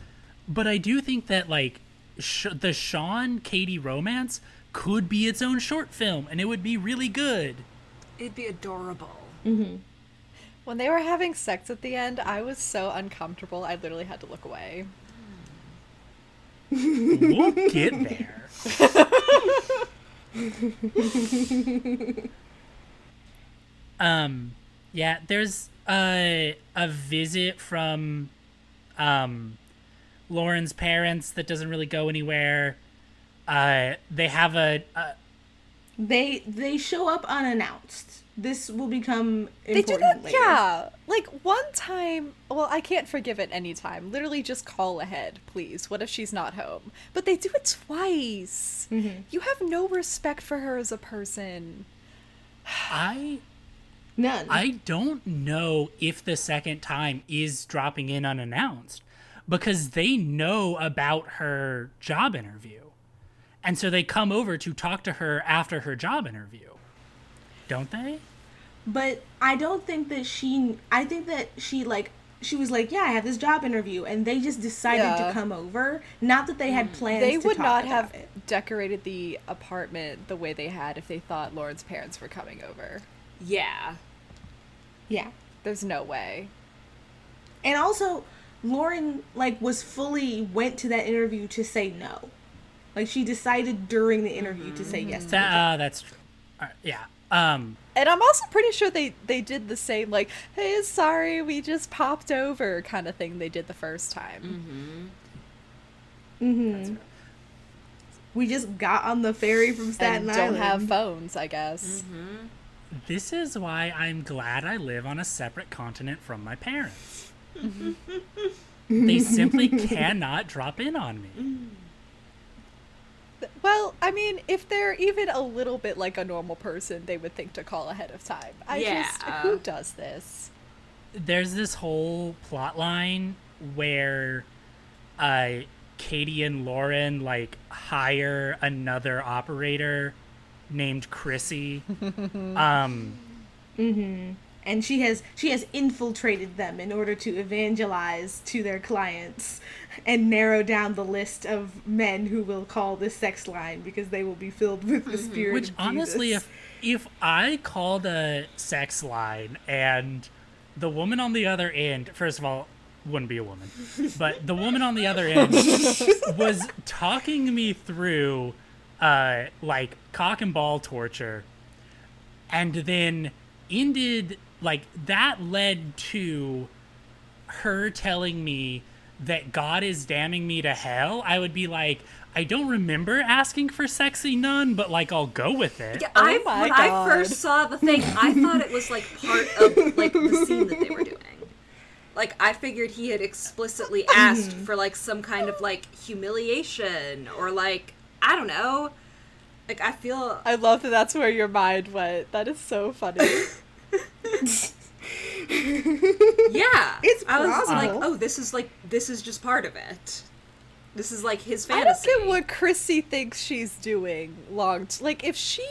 but I do think that like sh- the Sean Katie romance could be its own short film, and it would be really good. It'd be adorable. When they were having sex at the end, I was so uncomfortable. I literally had to look away. We'll get there. um, yeah, there's a a visit from um Lauren's parents that doesn't really go anywhere. Uh, they have a, a They they show up unannounced. This will become They do important that, later. yeah. Like one time, well, I can't forgive it any time. Literally, just call ahead, please. What if she's not home? But they do it twice. You have no respect for her as a person. I None. I don't know if the second time is dropping in unannounced because they know about her job interview. And so they come over to talk to her after her job interview. Don't they? But I don't think that she. I think that she like she was like, yeah, I have this job interview, and they just decided Yeah. to come over. Not that they had mm. plans. they to would talk not about have it. decorated the apartment the way they had if they thought Lauren's parents were coming over. Yeah. Yeah, There's no way. and also Lauren like was fully went to that interview to say no. Like she decided during the interview to say yes. To That, uh, that's true. Uh, yeah. Um, And I'm also pretty sure they they did the same like, "Hey, sorry, we just popped over" kind of thing they did the first time. Mm-hmm. Mm-hmm. Right. We just got on the ferry from Staten Island and don't Island. have phones, I guess. This is why I'm glad I live on a separate continent from my parents. They simply cannot drop in on me. Well, I mean, if they're even a little bit like a normal person, they would think to call ahead of time. I just Yeah. who does this? There's this whole plot line where uh, Katie and Lauren like hire another operator named Chrissy. um, and she has she has infiltrated them in order to evangelize to their clients and narrow down the list of men who will call the sex line because they will be filled with the spirit Which of honestly, Jesus. if if I called a sex line and the woman on the other end, first of all, wouldn't be a woman, but the woman on the other end was talking me through, uh, like cock and ball torture, and then ended like that led to her telling me that God is damning me to hell, I would be like, I don't remember asking for sexy nun, but like I'll go with it. Yeah, I, Oh my when I first saw the thing, I thought it was like part of like the scene that they were doing. Like I figured he had explicitly asked for like some kind of like humiliation or like I don't know. Like I feel I love that that's where your mind went. That is so funny. yeah. It's I was like, oh, this is like this is just part of it. This is like his I don't fantasy. get what Chrissy thinks she's doing long. T- like, if she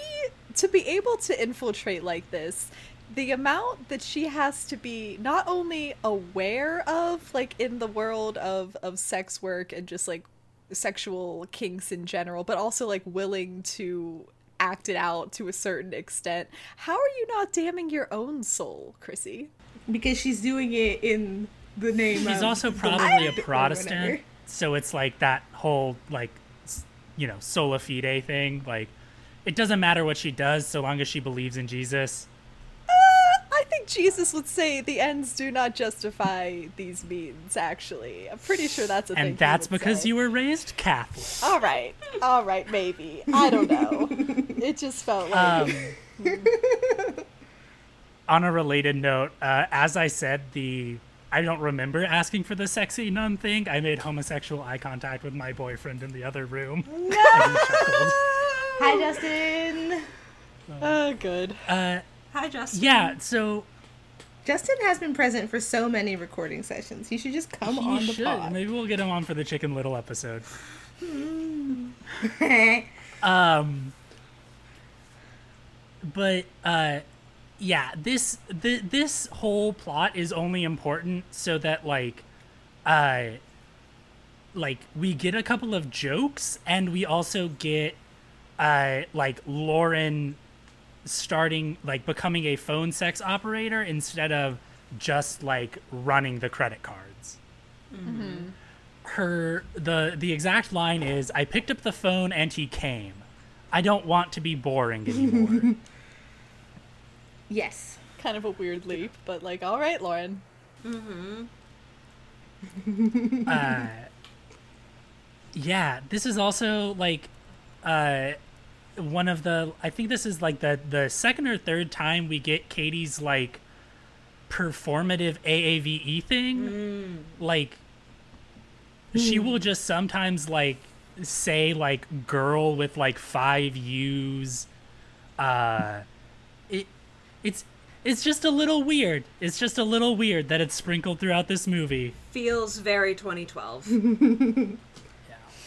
to be able to infiltrate like this, the amount that she has to be not only aware of, like in the world of of sex work and just like sexual kinks in general, but also like willing to act it out to a certain extent. How are you not damning your own soul, Chrissy? because she's doing it in the name She's of also the probably a Protestant, so it's like that whole like you know sola fide thing. Like it doesn't matter what she does so long as she believes in Jesus. I think Jesus would say the ends do not justify these means, actually. I'm pretty sure that's a thing. And he that's would because say. you were raised Catholic. All right. All right, maybe. I don't know. it just felt like. Um, on a related note, uh, as I said, the I don't remember asking for the sexy nun thing. I made homosexual eye contact with my boyfriend in the other room. And he chuckled. Hi, Justin. oh, good. Uh, Hi, Justin. yeah, so Justin has been present for so many recording sessions. He should just come he on the should. pod. Maybe we'll get him on for the Chicken Little episode. Um, but uh, yeah, this th- this whole plot is only important so that like, uh, like we get a couple of jokes and we also get uh like Lauren starting like becoming a phone sex operator instead of just like running the credit cards. Her the the exact line is i picked up the phone and he came. I don't want to be boring anymore. Yes. Kind of a weird leap, but like, all right, Lauren. uh yeah this is also like uh one of the i think this is like the the second or third time we get katie's like performative aave thing. Like she will just sometimes like say like girl with like five u's. Uh it it's it's just a little weird. It's just a little weird that it's sprinkled throughout this movie. Feels very 2012.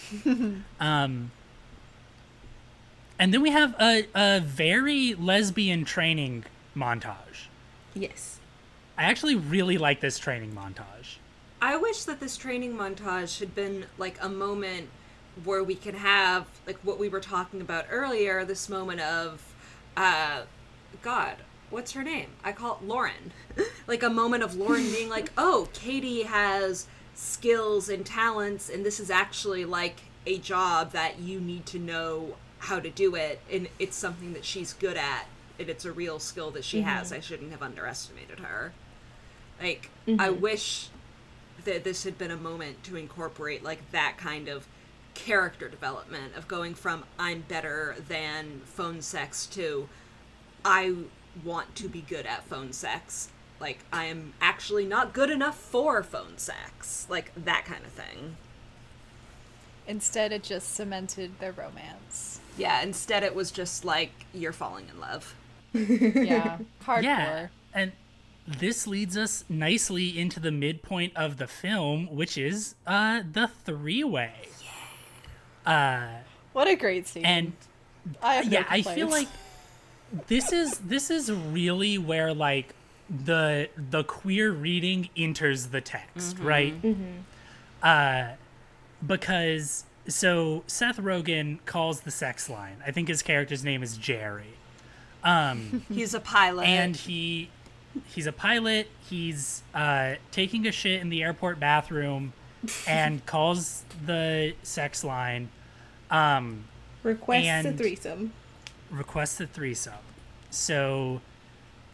Um, and then we have a, a very lesbian training montage. Yes. I actually really like this training montage. I wish that this training montage had been like a moment where we could have like what we were talking about earlier, this moment of uh God, what's her name? I call it Lauren. like a moment of Lauren being like, "Oh, Katie has skills and talents and this is actually like a job that you need to know how to do it and it's something that she's good at and it's a real skill that she has. Mm-hmm. I shouldn't have underestimated her." Like I mm-hmm. wish that this had been a moment to incorporate like that kind of character development of going from I'm better than phone sex to I want to be good at phone sex. Like I am actually not good enough for phone sex. Like that kind of thing. Instead, it just cemented their romance. Yeah, instead it was just like you're falling in love. Yeah, hardcore. Yeah, and this leads us nicely into the midpoint of the film, which is uh the three way. Uh, What a great scene. and I have no yeah, I feel like this is this is really where like the the queer reading enters the text, right? Uh, because so Seth Rogen calls the sex line. I think his character's name is Jerry. Um, He's a pilot. and he he's a pilot he's uh taking a shit in the airport bathroom and calls the sex line um Requests a threesome. requests a threesome so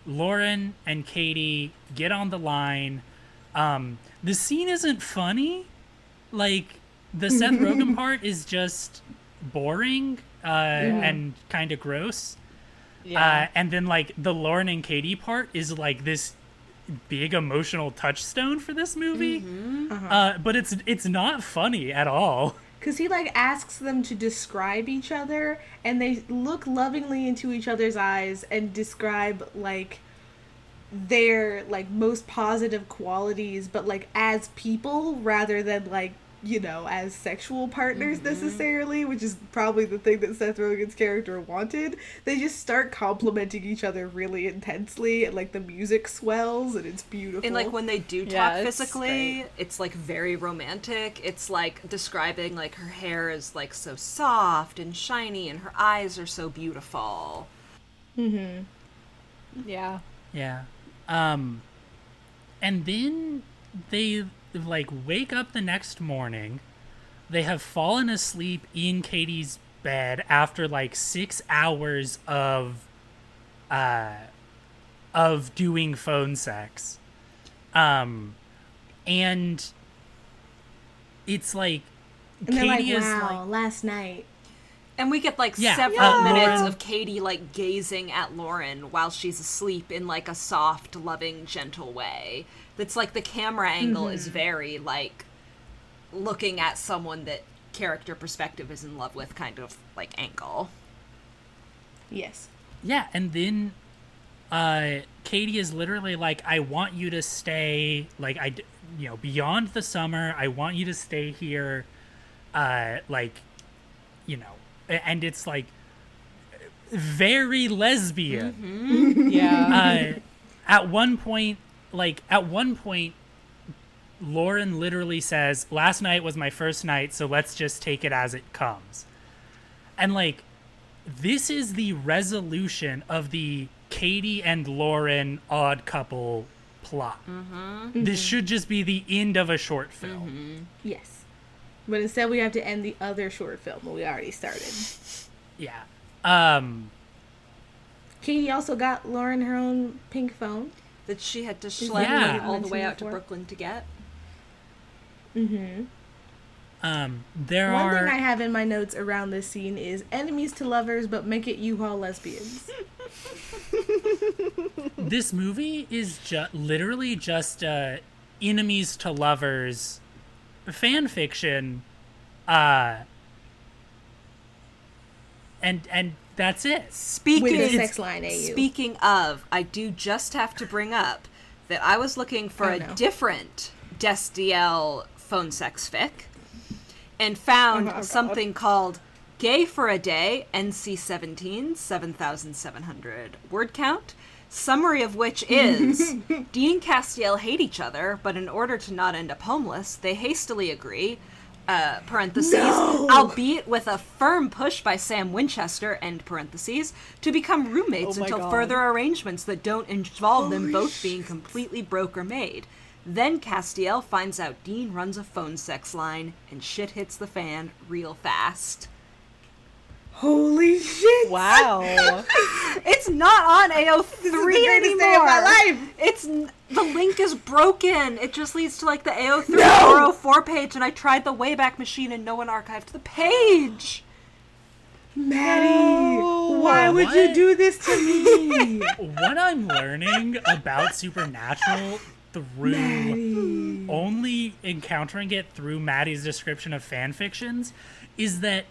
lauren and katie get on the line um the scene isn't funny like the seth rogen part is just boring uh and kind of gross yeah. uh, and then like the Lauren and Katie part is like this big emotional touchstone for this movie. uh, but it's it's not funny at all. Because he like asks them to describe each other, and they look lovingly into each other's eyes and describe like their like most positive qualities, but like as people rather than like you know as sexual partners necessarily, which is probably the thing that Seth Rogen's character wanted. They just start complimenting each other really intensely, and like the music swells, and it's beautiful. and like when they do Yeah, talk it's physically, great. it's like very romantic. It's like describing like her hair is like so soft and shiny and her eyes are so beautiful. Mm hmm. Yeah. Yeah. Um and then they like wake up the next morning. They have fallen asleep in Katie's bed after like 6 hours of uh of doing phone sex. Um and it's like and they're like, Katie is "Wow, like last night." And we get like Yeah, several uh, minutes Lauren- of Katie like gazing at Lauren while she's asleep in like a soft, loving, gentle way. That's like the camera angle is very like looking at someone that character perspective is in love with kind of like angle. Yes. Yeah, and then uh Katie is literally like I want you to stay like I you know beyond the summer I want you to stay here uh like you know and it's like very lesbian Yeah. uh at one point like at one point Lauren literally says last night was my first night so let's just take it as it comes and like this is the resolution of the Katie and Lauren odd couple plot. This should just be the end of a short film. Yes. But instead, we have to end the other short film that we already started. Yeah. Um Katie also got Lauren her own pink phone. That she had to that schlep Yeah. all the way out to? Brooklyn to get. Mm-hmm. um there One are thing I have in my notes around this scene is enemies to lovers, but make it U-Haul lesbians. this movie is just literally just uh enemies to lovers fan fiction uh and and that's it. Speaking With the sex line, AU. Speaking of, I do just have to bring up that I was looking for Oh, a no. different Destiel phone sex fic and found Oh, God. something called Gay for a Day, NC 17, 7,700 word count. Summary of which is Dean and Castiel hate each other, but in order to not end up homeless, they hastily agree, uh, parentheses, albeit with a firm push by Sam Winchester, end parentheses, to become roommates Oh until God. further arrangements that don't involve them both being completely broke or made. Then Castiel finds out Dean runs a phone sex line, and shit hits the fan real fast. Holy shit! Wow. It's not on AO3 This is the anymore. day of my life. It's the link is broken. It just leads to like the AO3 No! AO4 page, and I tried the Wayback Machine, and no one archived the page. Maddie, why would you do this to me? what I'm learning about Supernatural through Maddie. only encountering it through Maddie's description of fan fictions is that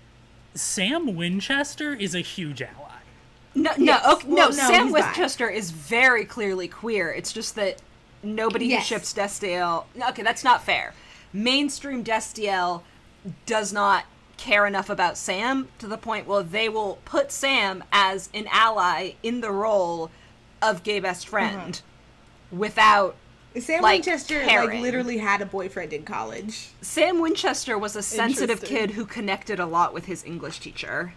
Sam Winchester is a huge ally. No, Yes. no, okay, Well, no. no, Sam he's bi. Winchester is very clearly queer. It's just that nobody Yes. who ships Destiel. Okay, that's not fair. Mainstream Destiel does not care enough about Sam to the point where they will put Sam as an ally in the role of gay best friend mm-hmm. without Sam like, Winchester like literally had a boyfriend in college. Sam Winchester was a sensitive kid who connected a lot with his English teacher.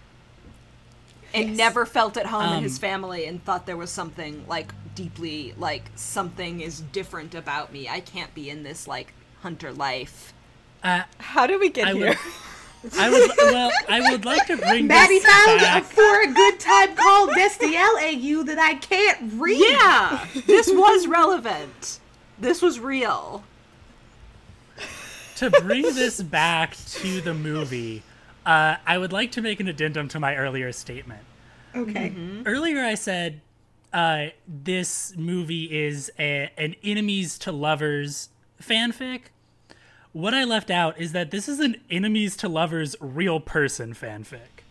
And Yes. never felt at home in Um, his family and thought there was something like deeply like something is different about me. I can't be in this like hunter life. Uh, How did we get I here? would, I would, well, I would like to bring Maddie this found a back. for a good time called Destiel AU that I can't read. Yeah, this was relevant. This was real. to bring this back to the movie, uh, I would like to make an addendum to my earlier statement. Okay. Earlier, I said uh, this movie is a, an enemies to lovers fanfic. What I left out is that this is an enemies to lovers real person fanfic.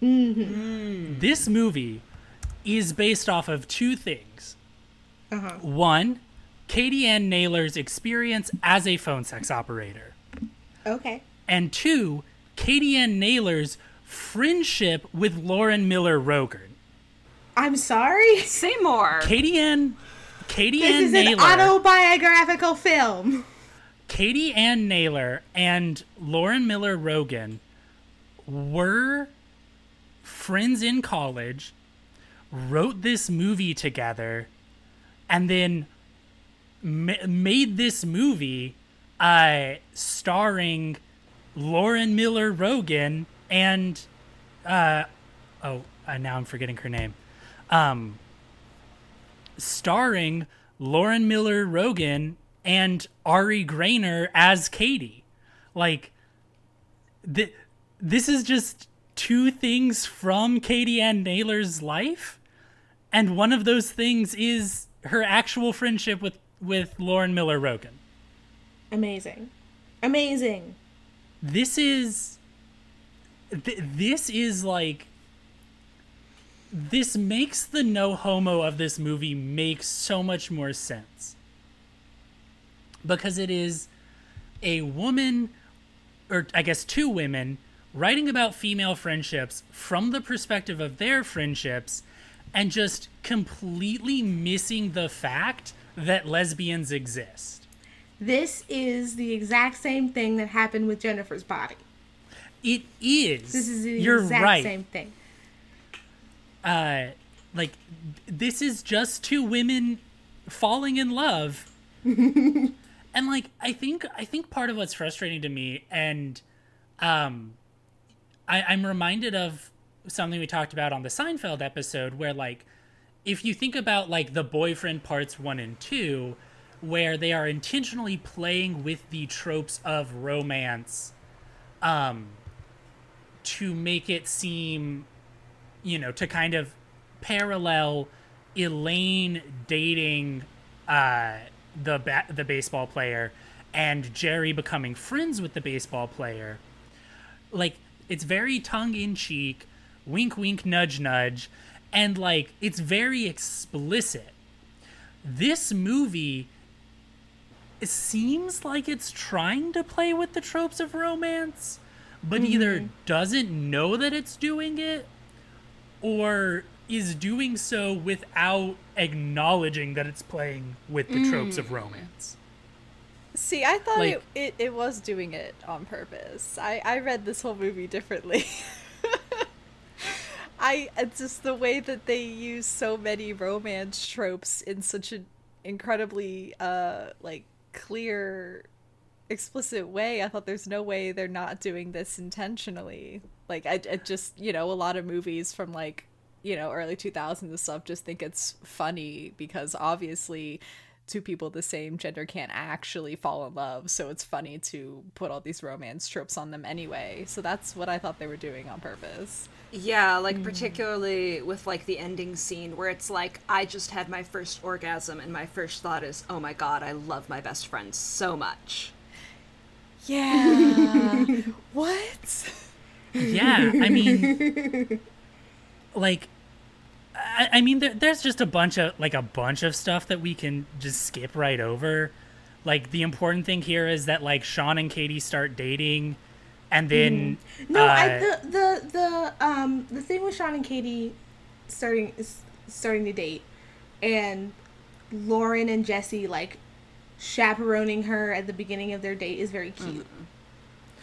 This movie is based off of two things. Uh-huh. One, Katie Anne Naylor's experience as a phone sex operator. Okay. And two, Katie Anne Naylor's friendship with Lauren Miller Rogen. I'm sorry. Say more. Katie Ann Katie This Ann is an autobiographical film. Katie Anne Naylor and Lauren Miller Rogen were friends in college, wrote this movie together, and then ma- made this movie uh, starring Lauren Miller Rogen and uh, oh, uh, now I'm forgetting her name. Um, starring Lauren Miller Rogen and Ari Graynor as Katie. Like, th- this is just two things from Katie Anne Naylor's life, and one of those things is her actual friendship with with Lauren Miller Rogen. Amazing. Amazing. This is th- this is like this makes the no homo of this movie make so much more sense because it is a woman or i guess two women writing about female friendships from the perspective of their friendships and just completely missing the fact that lesbians exist This is the exact same thing that happened with Jennifer's body. it is This is the you're exact right same thing. uh like this is just two women falling in love and like i think i think part of what's frustrating to me and um I, i'm reminded of something we talked about on the seinfeld episode where like if you think about like the boyfriend parts one and two where they are intentionally playing with the tropes of romance um to make it seem you know, to kind of parallel Elaine dating uh, the ba- the baseball player and Jerry becoming friends with the baseball player. Like it's very tongue in cheek, wink wink nudge nudge, and like it's very explicit. This movie it seems like it's trying to play with the tropes of romance, but mm-hmm. either doesn't know that it's doing it or is doing so without acknowledging that it's playing with the tropes of mm. romance. See, I thought Like- it, it, it was doing it on purpose. I, I read this whole movie differently. I just the way that they use so many romance tropes in such an incredibly uh like clear explicit way, I thought there's no way they're not doing this intentionally. Like I, I just, you know, a lot of movies from like, you know, early 2000s and stuff just think it's funny because obviously two people the same gender can't actually fall in love, so it's funny to put all these romance tropes on them anyway. So that's what I thought they were doing on purpose. Yeah, like mm. particularly with like the ending scene where it's like I just had my first orgasm and my first thought is, "Oh my god, I love my best friend so much." Yeah. what? Yeah, I mean, like, I, I mean, there, there's just a bunch of like a bunch of stuff that we can just skip right over. Like the important thing here is that like Sean and Katie start dating, and then No, uh, I, the the the um the thing with Sean and Katie starting is starting to date, and Lauren and Jesse like chaperoning her at the beginning of their date is very cute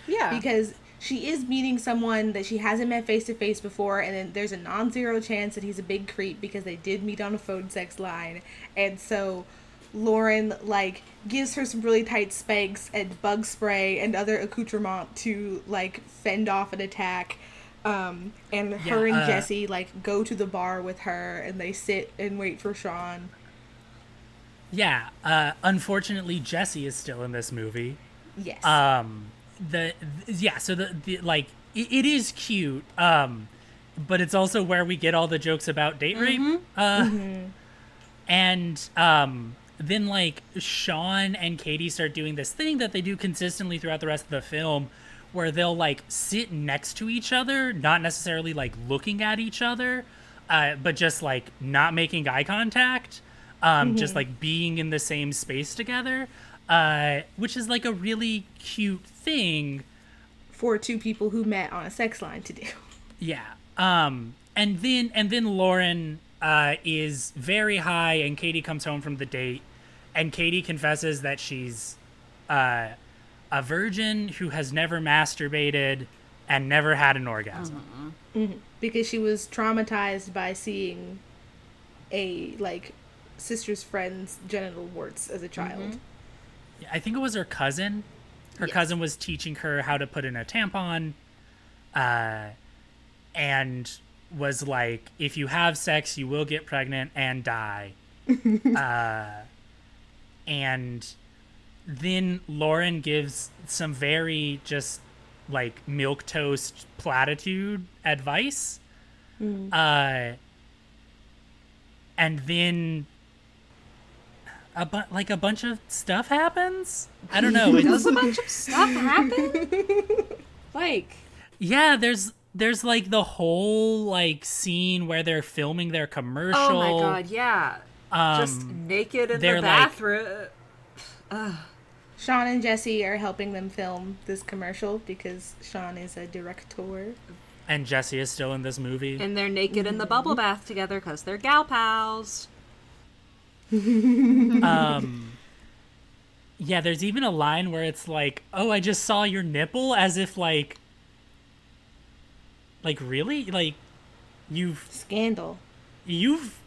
Yeah. because she is meeting someone that she hasn't met face to face before, and then there's a non-zero chance that he's a big creep because they did meet on a phone sex line, and so. Lauren like gives her some really tight spanks and bug spray and other accoutrement to like fend off an attack. Um, and her and uh, Jesse like go to the bar with her and they sit and wait for Sean. yeah. Uh, unfortunately, Jesse is still in this movie. Yes. um the th- yeah so the, the like it, it is cute um but it's also where we get all the jokes about date rape uh and um then like sean and katie start doing this thing that they do consistently throughout the rest of the film where they'll like sit next to each other not necessarily like looking at each other uh, but just like not making eye contact um, just like being in the same space together uh, which is like a really cute thing for two people who met on a sex line to do. yeah um and then and then lauren uh is very high and katie comes home from the date and katie confesses that she's uh a virgin who has never masturbated and never had an orgasm. Because she was traumatized by seeing a like sister's friend's genital warts as a child. i think it was her cousin. Her Yes. cousin was teaching her how to put in a tampon uh and was like if you have sex you will get pregnant and die. Uh and then lauren gives some very just like milk toast platitude advice. Uh and then a bu- like a bunch of stuff happens? I don't know. It's, Does a bunch of stuff happen? like, yeah there's there's like the whole like scene where they're filming their commercial oh my god, yeah. Um, Just naked in they're the like- bathroom. Sean and Jesse are helping them film this commercial because Sean is a director. and jesse is still in this movie and they're naked in the bubble bath together because they're gal pals. um yeah there's even a line where it's like oh i just saw your nipple as if like like really like you've Scandal. you've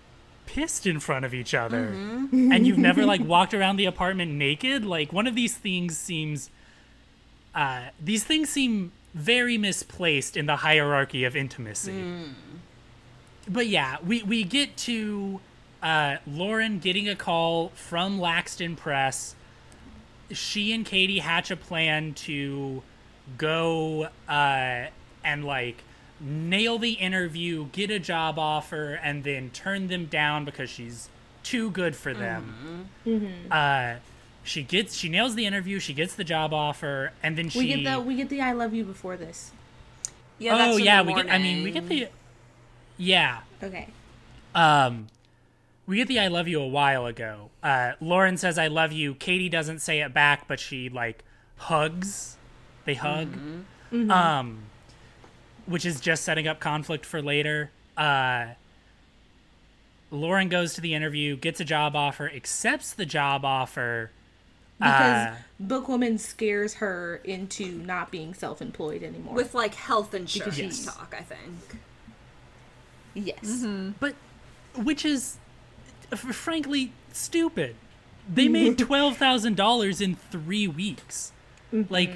pissed in front of each other. And you've never like walked around the apartment naked? Like one of these things seems uh these things seem very misplaced in the hierarchy of intimacy. But yeah we we get to uh lauren getting a call from laxton press. She and katie hatch a plan to go uh and like nail the interview, get a job offer, and then turn them down because she's too good for them. Uh, she gets she nails the interview, she gets the job offer, and then she We get the we get the I love you before this. Yeah, oh in yeah, the we get. I mean, we get the yeah. Okay. Um, we get the I love you a while ago. Uh, Lauren says I love you. Katie doesn't say it back, but she like hugs. They hug. Um, which is just setting up conflict for later. Uh, Lauren goes to the interview, gets a job offer, accepts the job offer. Because Uh, Bookwoman scares her into not being self employed anymore. with like health insurance Yes. talk. I think. yes. but which is frankly stupid. They made twelve thousand dollars in three weeks. Like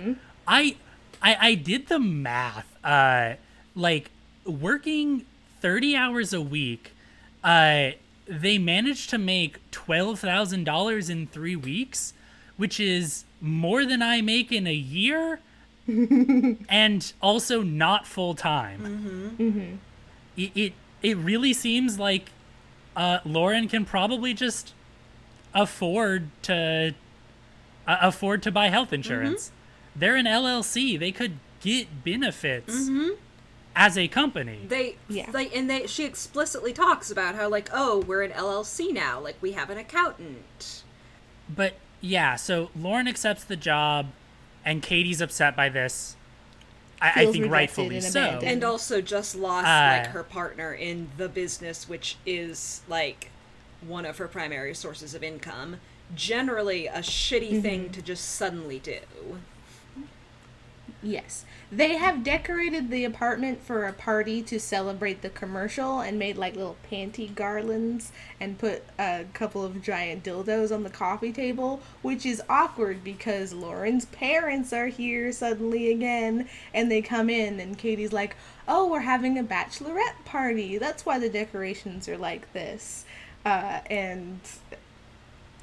I, I I did the math. Uh, like working thirty hours a week, uh, they managed to make twelve thousand dollars in three weeks, which is more than I make in a year, and also not full time. It, it it really seems like uh, Lauren can probably just afford to uh, afford to buy health insurance. They're an LLC. They could get benefits as a company. They Yeah. like and they she explicitly talks about how like oh we're an LLC now like we have an accountant. But yeah, so Lauren accepts the job, and Katie's upset by this. I, I think rightfully and so. and also just lost Uh, like her partner in the business which is like one of her primary sources of income generally a shitty thing to just suddenly do Yes. They have decorated the apartment for a party to celebrate the commercial and made like little panty garlands and put a couple of giant dildos on the coffee table, which is awkward because Lauren's parents are here suddenly again and they come in and Katie's like, "Oh, we're having a bachelorette party. That's why the decorations are like this." Uh, and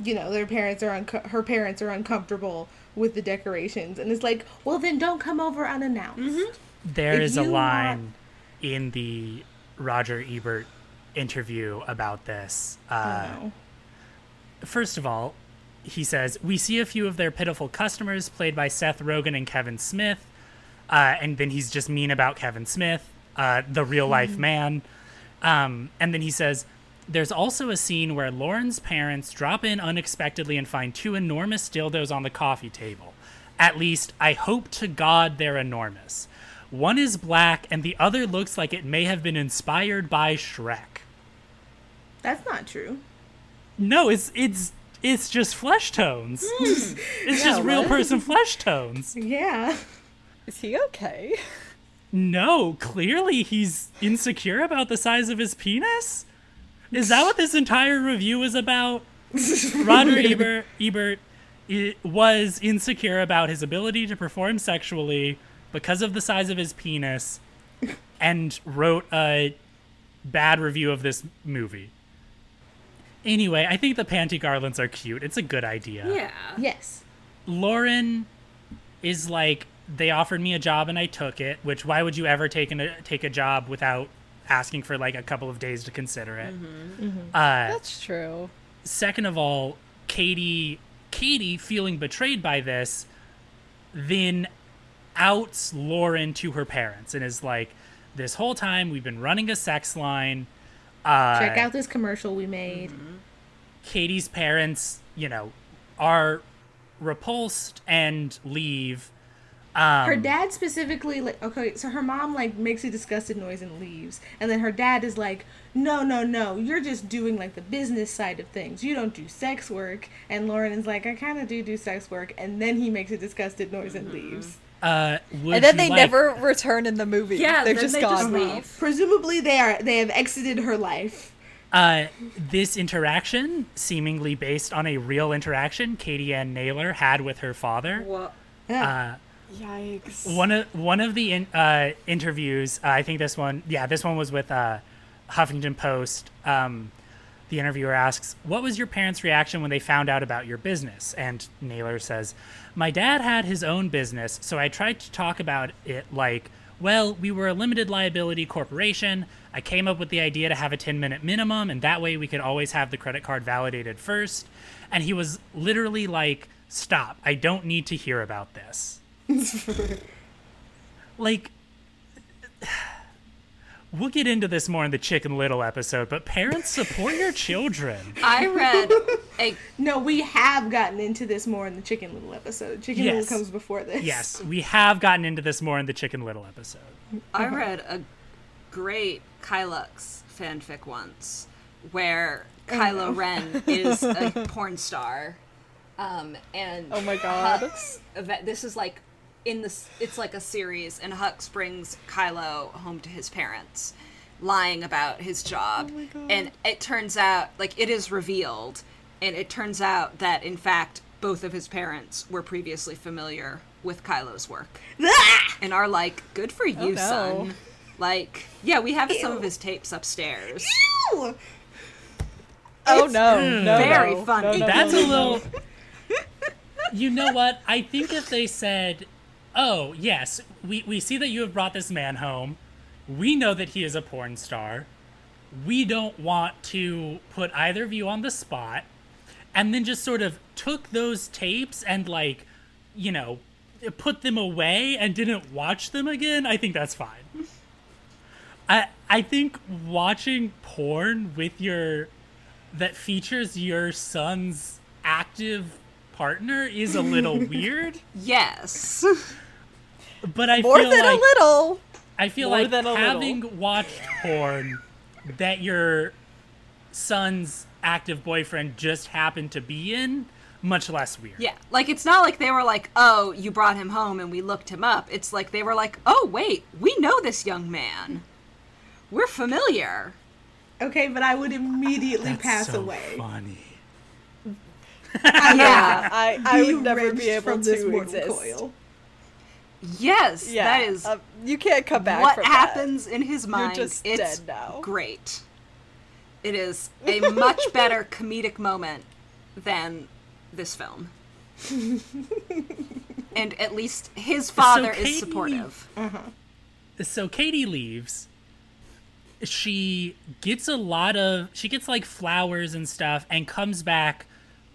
you know their parents are unco- her parents are uncomfortable with the decorations and it's like well then don't come over unannounced There If is a you line in the Roger Ebert interview about this. Uh, Oh. First of all, he says, We see a few of their pitiful customers played by Seth Rogen and Kevin Smith. Uh, and then he's just mean about Kevin Smith, uh, the real life man. Um, and then he says, There's also a scene where Lauren's parents drop in unexpectedly and find two enormous dildos on the coffee table. At least, I hope to God they're enormous. One is black, and the other looks like it may have been inspired by Shrek. that's not true No, it's it's it's just flesh tones. Hmm. it's just real what? person flesh tones. yeah Is he okay? No, clearly he's insecure about the size of his penis. Is that what this entire review is about? Roger Ebert, Ebert was insecure about his ability to perform sexually because of the size of his penis and wrote a bad review of this movie. Anyway, I think the panty garlands are cute. It's a good idea. yeah yes Lauren is like they offered me a job and I took it. Which why would you ever take an, take a job without asking for like a couple of days to consider it? Uh, That's true. second of all, Katie Katie feeling betrayed by this, then outs Lauren to her parents and is like, "This whole time we've been running a sex line." Uh, check out this commercial we made Katie's parents, you know, are repulsed and leave. Um, her dad specifically like okay so her mom like makes a disgusted noise and leaves and then her dad is like no no no you're just doing like the business side of things you don't do sex work and lauren is like i kind of do do sex work and then he makes a disgusted noise and leaves uh, would and then they like- never return in the movie. Yeah, they're just they gone. just leave. presumably they are they have exited her life Uh, this interaction, seemingly based on a real interaction Katie Anne Naylor had with her father. well yeah Yikes. One of one of the in, uh, interviews, uh, I think this one, yeah, this one was with uh, Huffington Post. Um, the interviewer asks, "What was your parents' reaction when they found out about your business?" And Naylor says, "My dad had his own business, so I tried to talk about it like." Well, we were a limited liability corporation. I came up with the idea to have a 10 minute minimum, and that way we could always have the credit card validated first. And he was literally like, Stop, I don't need to hear about this. like, we'll get into this more in the Chicken Little episode, but parents support your children. i read a no we have gotten into this more in the chicken little episode chicken Yes. little comes before this Yes, we have gotten into this more in the Chicken Little episode. I read a great Kylux fanfic once where Kylo Ren is a porn star. Um, and Oh my God. Hux, this is like in this, it's like a series, and Hux brings Kylo home to his parents, lying about his job. And it turns out, like, it is revealed, and it turns out that, in fact, both of his parents were previously familiar with Kylo's work Ah! and are like, "Good for you, no. son." Like, yeah, we have some of his tapes upstairs. Ew! Oh It's no, no, very no. funny. No, no, That's no, a no, no. little. You know what? I think if they said, "Oh yes, we we see that you have brought this man home. We know that he is a porn star. We don't want to put either of you on the spot," and then just sort of took those tapes and like, you know, put them away and didn't watch them again. I think that's fine. I I think watching porn with your that features your son's active partner is a little weird, Yes. but I More feel than like a little. I feel more like than a little. having watched porn that your son's active boyfriend just happened to be in much less weird. Yeah, like it's not like they were like, "Oh, you brought him home and we looked him up." It's like they were like, "Oh, wait, we know this young man. We're familiar." Okay, but I would immediately That's pass so away. funny. Yeah. I, I would never be able from to this exist. coil. Yes, Yeah, that is uh, you can't come back. what from that. happens in his mind. just it's dead now. great. It is a much better comedic moment than this film. and at least his father Katie- is supportive. so Katie leaves. She gets a lot of she gets like flowers and stuff and comes back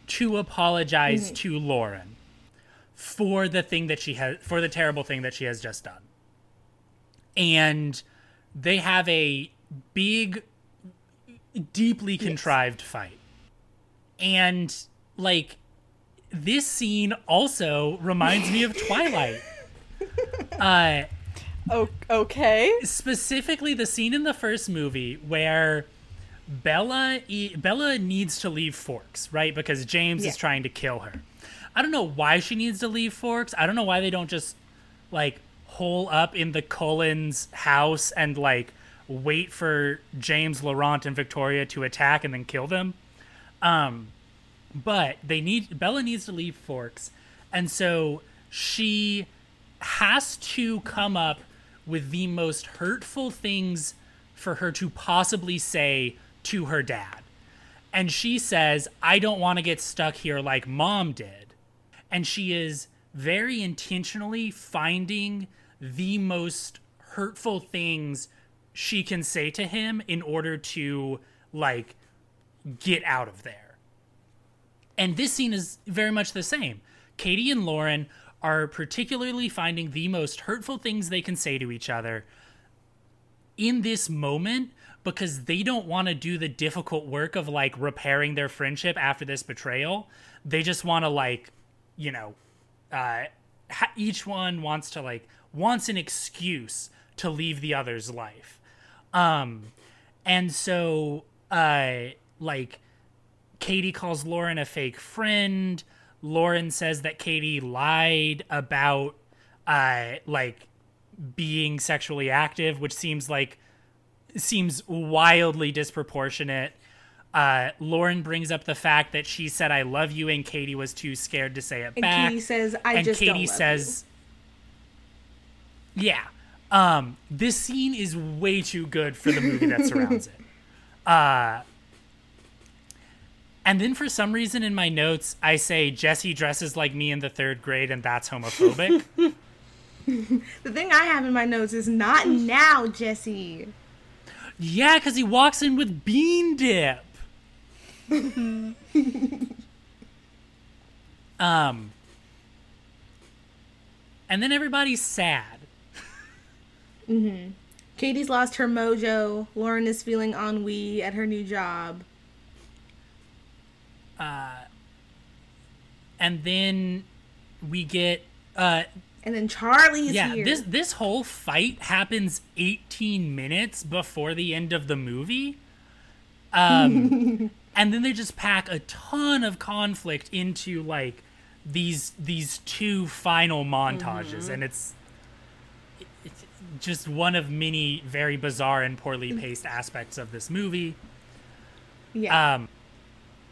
to apologize to Lauren for the thing that she has for the terrible thing that she has just done. And they have a big deeply contrived fight. And like this scene also reminds me of Twilight. uh okay. specifically the scene in the first movie where Bella e- Bella needs to leave Forks, right? Because James Yeah. is trying to kill her. I don't know why she needs to leave Forks. I don't know why they don't just like hole up in the Cullens house and like wait for James, Laurent, and Victoria to attack and then kill them. Um, but they need Bella needs to leave Forks, and so she has to come up with the most hurtful things for her to possibly say to her dad. And she says, I don't want to get stuck here like mom did. And she is very intentionally finding the most hurtful things she can say to him in order to, like, get out of there. And this scene is very much the same. Katie and Lauren are particularly finding the most hurtful things they can say to each other in this moment because they don't want to do the difficult work of like repairing their friendship after this betrayal. They just want to like, you know, uh, each one wants to like wants an excuse to leave the other's life. Um, and so uh, like Katie calls Lauren a fake friend. Lauren says that Katie lied about uh like being sexually active, which seems like seems wildly disproportionate. Uh, Lauren brings up the fact that she said "I love you" and Katie was too scared to say it And back. Katie says, "I and just Katie don't love says, "Yeah, um, this scene is way too good for the movie that surrounds it." Uh, and then for some reason in my notes, I say Jesse dresses like me in the third grade, and that's homophobic. The thing I have in my notes is not now, Jesse. yeah, because he walks in with bean dip. um, and then everybody's sad. Mhm. Katie's lost her mojo. Lauren is feeling ennui at her new job. Uh, and then we get uh And then Charlie is yeah here. this this whole fight happens 18 minutes before the end of the movie um and then they just pack a ton of conflict into like these these two final montages. And it's it's just one of many very bizarre and poorly paced aspects of this movie. Yeah. um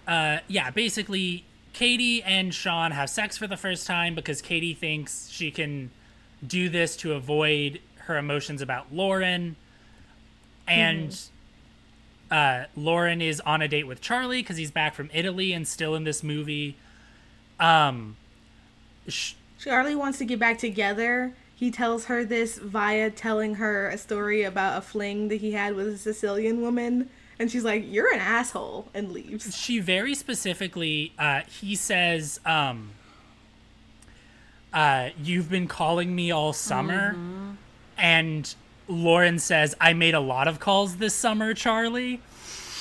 uh yeah basically Katie and Sean have sex for the first time because Katie thinks she can do this to avoid her emotions about Lauren. And uh, Lauren is on a date with Charlie because he's back from Italy and still in this movie. Um, sh- Charlie wants to get back together. He tells her this via telling her a story about a fling that he had with a Sicilian woman. And she's like, You're an asshole, and leaves. she very specifically uh, he says um, uh, you've been calling me all summer and lauren says i made a lot of calls this summer charlie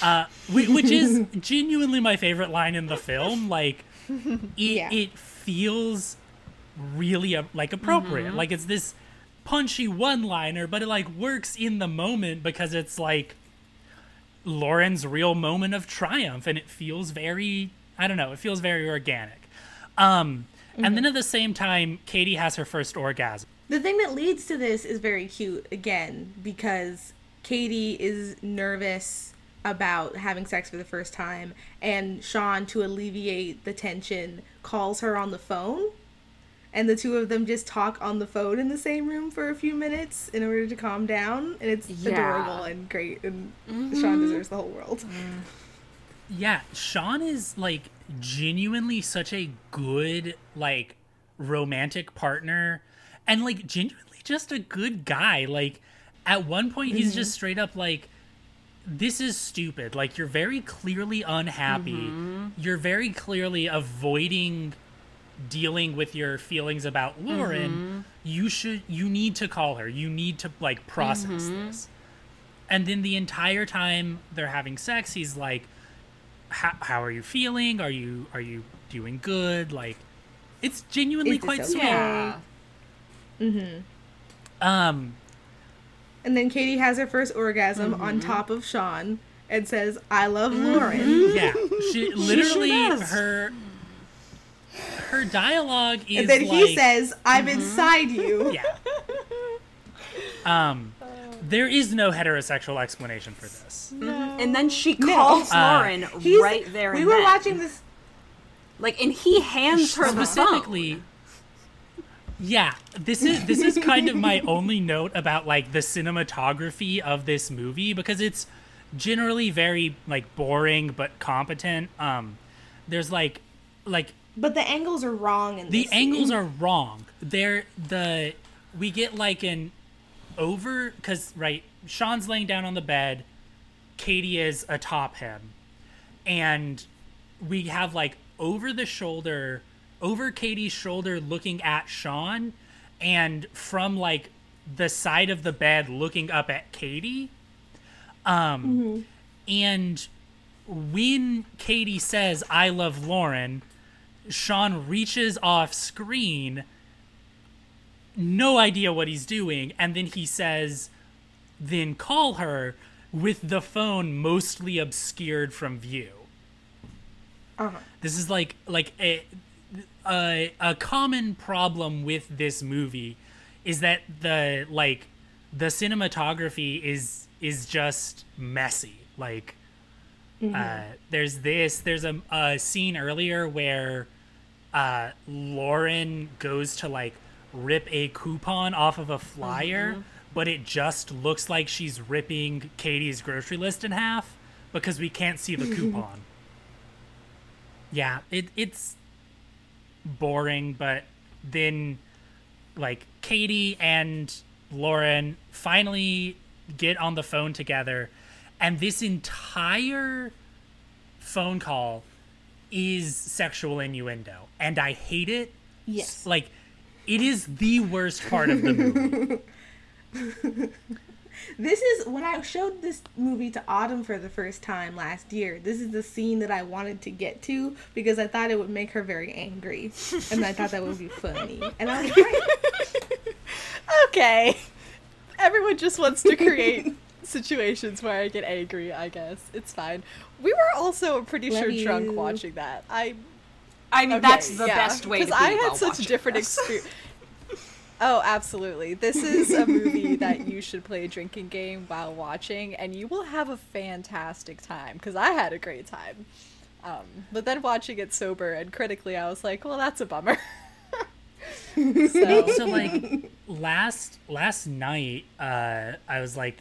uh, which is genuinely my favorite line in the film like it, Yeah. it feels really like appropriate like it's this punchy one liner but it like works in the moment because it's like Lauren's real moment of triumph and it feels very I don't know, it feels very organic. Um and then at the same time Katie has her first orgasm. The thing that leads to this is very cute, again, because Katie is nervous about having sex for the first time, and Sean, to alleviate the tension, calls her on the phone. And the two of them just talk on the phone in the same room for a few minutes in order to calm down. And it's Yeah. adorable and great. And Sean mm-hmm. deserves the whole world. Mm. Yeah, Sean is like genuinely such a good like romantic partner and like genuinely just a good guy. Like at one point he's just mm-hmm. straight up like this is stupid. Like you're very clearly unhappy. Mm-hmm. You're very clearly avoiding dealing with your feelings about Lauren. Mm-hmm. You should you need to call her. You need to like process this. And then the entire time they're having sex, he's like how, how are you feeling? Are you are you doing good? Like it's genuinely Is this quite okay? sweet. Yeah. Um And then Katie has her first orgasm on top of Sean and says, I love Lauren. yeah, she literally does. her her dialogue is And then like he says, I'm inside you. yeah. Um there is no heterosexual explanation for this. And then she calls Uh, Lauren He's- right there We and were then. watching this. like, and he hands her the phone. specifically yeah this is this is kind of my only note about like the cinematography of this movie because it's generally very like boring but competent um there's like like But the angles are wrong in the angles scene. are wrong they're the we get like an over because right sean's laying down on the bed katie is atop him and we have like over the shoulder over katie's shoulder looking at sean and from like the side of the bed looking up at katie um and when katie says i love lauren sean reaches off screen no idea what he's doing and then he says then call her with the phone mostly obscured from view Uh-huh. this is like like a, a a common problem with this movie is that the like the cinematography is is just messy. Like uh there's this there's a, a scene earlier where uh lauren goes to like rip a coupon off of a flyer but it just looks like she's ripping katie's grocery list in half because we can't see the coupon. Yeah it it's boring but then like katie and lauren finally get on the phone together and this entire phone call is sexual innuendo and i hate it Yes. like it is the worst part of the movie This is when I showed this movie to Autumn for the first time last year. This is the scene that I wanted to get to because I thought it would make her very angry, and I thought that would be funny. And I was right. Okay. Everyone just wants to create situations where I get angry, I guess. It's fine. We were also pretty Love sure drunk watching that. I I mean, okay, that's the yeah, best way to be I had such watching different experience. Oh, absolutely. This is a movie that you should play a drinking game while watching, and you will have a fantastic time. Because I had a great time. Um, but then watching it sober and critically, I was like, well, that's a bummer. so, so like last last night uh i was like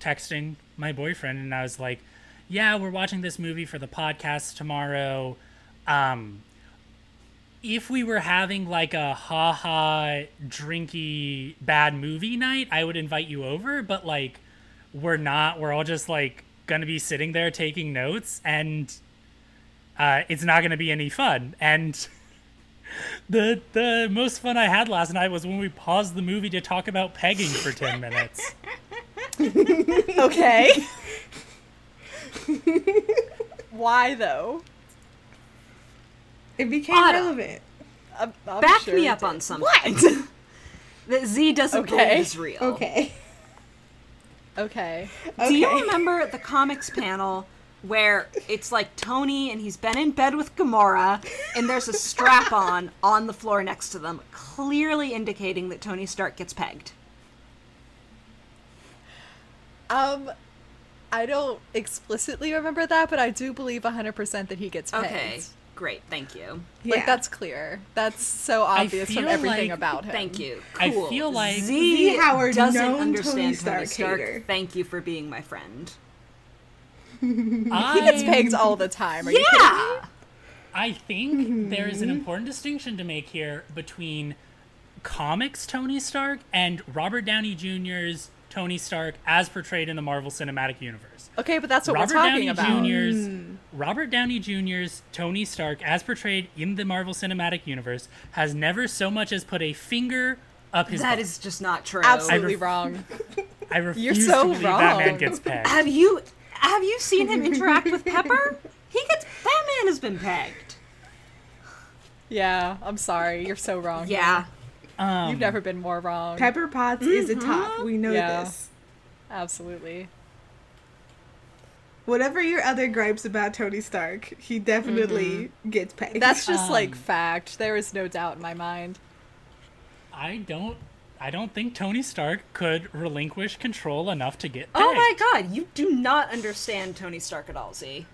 texting my boyfriend and i was like yeah we're watching this movie for the podcast tomorrow um if we were having like a haha drinky bad movie night i would invite you over but like we're not we're all just like gonna be sitting there taking notes and uh it's not gonna be any fun and the the most fun I had last night was when we paused the movie to talk about pegging for ten minutes. okay. Why though? It became Autumn. relevant. I'm, I'm Back sure me up did. on something. What? that Z doesn't Okay. believe is real. Okay. Okay. Do you remember the comics panel where it's like Tony and he's been in bed with Gamora and there's a strap on on the floor next to them, clearly indicating that Tony Stark gets pegged? Um, I don't explicitly remember that, but I do believe 100% that he gets pegged. Okay, great, thank you. Like, Yeah. that's clear. That's so obvious from everything like- about him. Thank you. I feel like- Z, Z Howard, doesn't known Tony understand Stark Tony Stark. hater. Thank you for being my friend. I, He gets pegged all the time. Are you kidding me? Yeah. I think there is an mm-hmm. important distinction to make here between comics Tony Stark and Robert Downey Jr.'s Tony Stark as portrayed in the Marvel Cinematic Universe. Okay, but that's what Robert we're talking Downey about. Jr.'s Robert Downey Jr.'s mm. Tony Stark, as portrayed in the Marvel Cinematic Universe, has never so much as put a finger up his. That butt. is just not true. Absolutely ref- wrong. I refuse so to believe that man wrong. gets pegged. Have you have you seen him interact with Pepper? He gets that man has been pegged. Yeah, I'm sorry. You're so wrong. Yeah. Um, You've never been more wrong. Pepper Potts is a top. We know Yeah. this. Absolutely. Whatever your other gripes about Tony Stark, he definitely gets paid. That's just like Um, fact. There is no doubt in my mind. I don't. I don't think Tony Stark could relinquish control enough to get pegged. Oh my god, you do not understand Tony Stark at all, Z.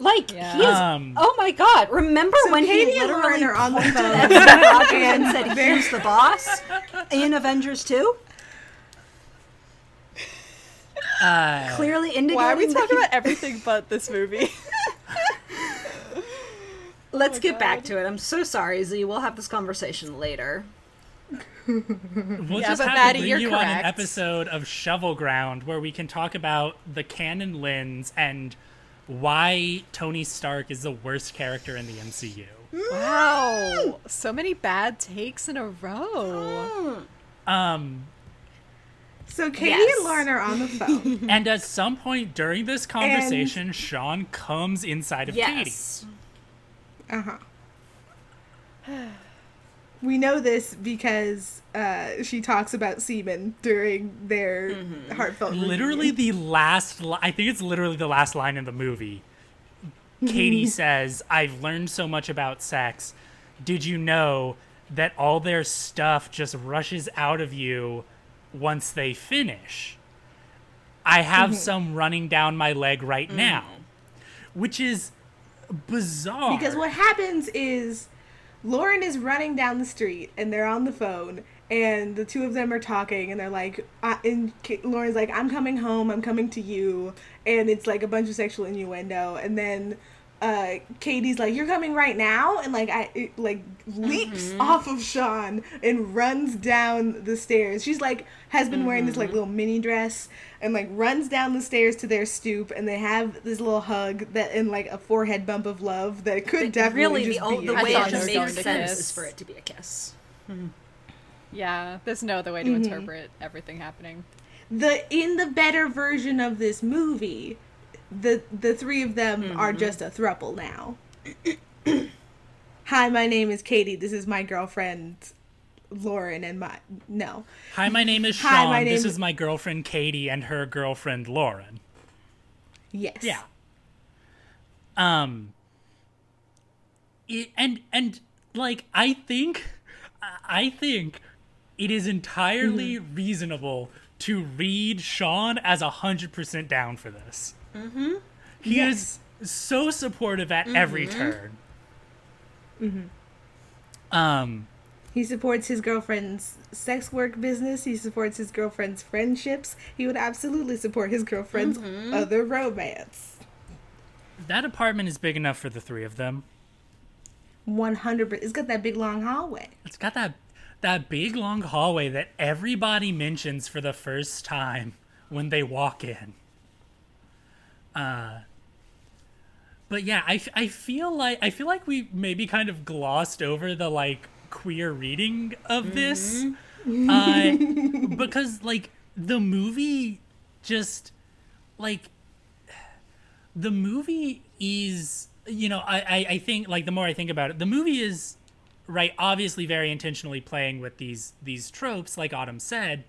Like Yeah. he is. Um, oh my god! Remember So when Katie he and literally Lauren are on the pointed phone. at Steve Rogers and And said they're- he's the boss in Avengers Two? Uh, Clearly indicating. Why are we talking he- about everything but this movie? Let's get back to it. I'm so sorry, Z. We'll have this conversation later. We'll Yeah, just but have Maddie, to bring you're you on an correct. episode of Shovel Ground where we can talk about the canon lens and why Tony Stark is the worst character in the MCU. wow. So many bad takes in a row. Um, so Katie Yes. and Lauren are on the phone. and at some point during this conversation, Sean comes inside of Katie. Uh huh. We know this because uh, she talks about semen during their mm-hmm. heartfelt. Literally reunion. the last. Li- I think it's literally the last line in the movie. Katie mm-hmm. says, "I've learned so much about sex. Did you know that all their stuff just rushes out of you once they finish? I have mm-hmm. some running down my leg right mm. now." Which is bizarre. Because what happens is Lauren is running down the street and they're on the phone and the two of them are talking and they're like and Lauren's like I'm coming home. I'm coming to you. And it's like a bunch of sexual innuendo. And then uh Katie's like you're coming right now? And like I it, like leaps mm-hmm. off of Sean and runs down the stairs. She's like has been wearing this like mm-hmm. little mini dress and like runs down the stairs to their stoop and they have this little hug that and like a forehead bump of love that could definitely really, just the, o- be the a I way thought it they makes going to sense kiss. is for it to be a kiss. Hmm. Yeah, there's no other way to mm-hmm. interpret everything happening. the in the better version of this movie, the the three of them are just a thruple now. Hi, my name is Katie. This is my girlfriend, Lauren, and my no. Hi, my name is Sean. Hi, my this is my girlfriend Katie and her girlfriend Lauren. Yes. Yeah. Um. It, and and like I think, I think it is entirely reasonable to read Sean as a hundred percent down for this. Mm-hmm. He Yes. is so supportive at every turn. Um, He supports his girlfriend's sex work business. He supports his girlfriend's friendships. He would absolutely support his girlfriend's other romance. that apartment is big enough for the three of them. 100 It's got that big long hallway. It's got that that big long hallway that everybody mentions for the first time when they walk in. Uh but yeah, I, I feel like I feel like we maybe kind of glossed over the like queer reading of this. Uh, because like the movie just like the movie is you know I, I i think like the more i think about it the movie is right obviously very intentionally playing with these these tropes like autumn said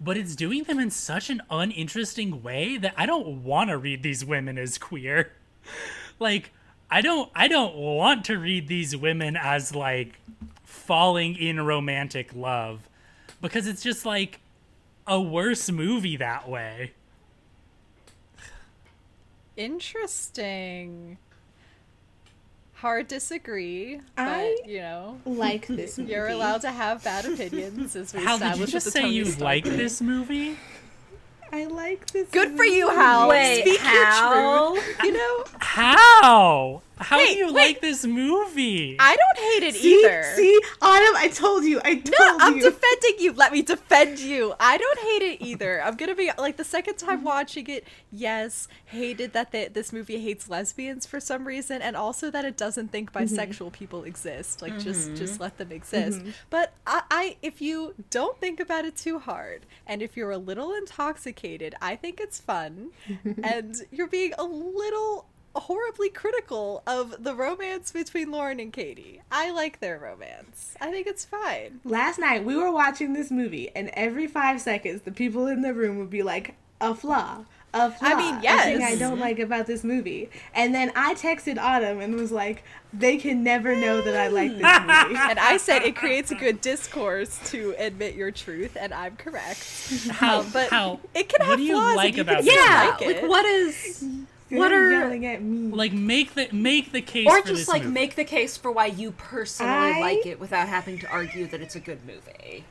but it's doing them in such an uninteresting way that i don't want to read these women as queer like i don't i don't want to read these women as like falling in romantic love because it's just like a worse movie that way Interesting. Hard disagree, I- but you know, Like this movie. you're allowed to have bad opinions as we Hal, did you just say Tony you Stark like thing. this movie? I like this. Good for you. Hal. Wait, Speak Hal? your truth. You know, How? How Wait, do you wait. like this movie? I don't hate it See, either. see, Autumn, I told you. I told No, I'm you. defending you. Let me defend you. I don't hate it either. I'm gonna be like the second time mm-hmm. watching it. Yes, hated that the, this movie hates lesbians for some reason, and also that it doesn't think mm-hmm. bisexual people exist. Like just mm-hmm. just let them exist. But I, I, if you don't think about it too hard, and if you're a little intoxicated, I think it's fun, and you're being a little horribly critical of the romance between Lauren and Katie. I like their romance. I think it's fine. Last night we were watching this movie, and every five seconds, the people in the room would be like, "A flaw." A flaw. I mean, a thing I don't like about this movie. And then I texted Autumn and was like, "They can never know that I like this movie." And I said it creates a good discourse to admit your truth, and I'm correct. How? Um, but how? it can what have do you flaws. and like you can about still this Yeah, like, like what is what They're are yelling at me? Like make the make the case or for just this like movie. make the case for why you personally I- like it without having to argue that it's a good movie.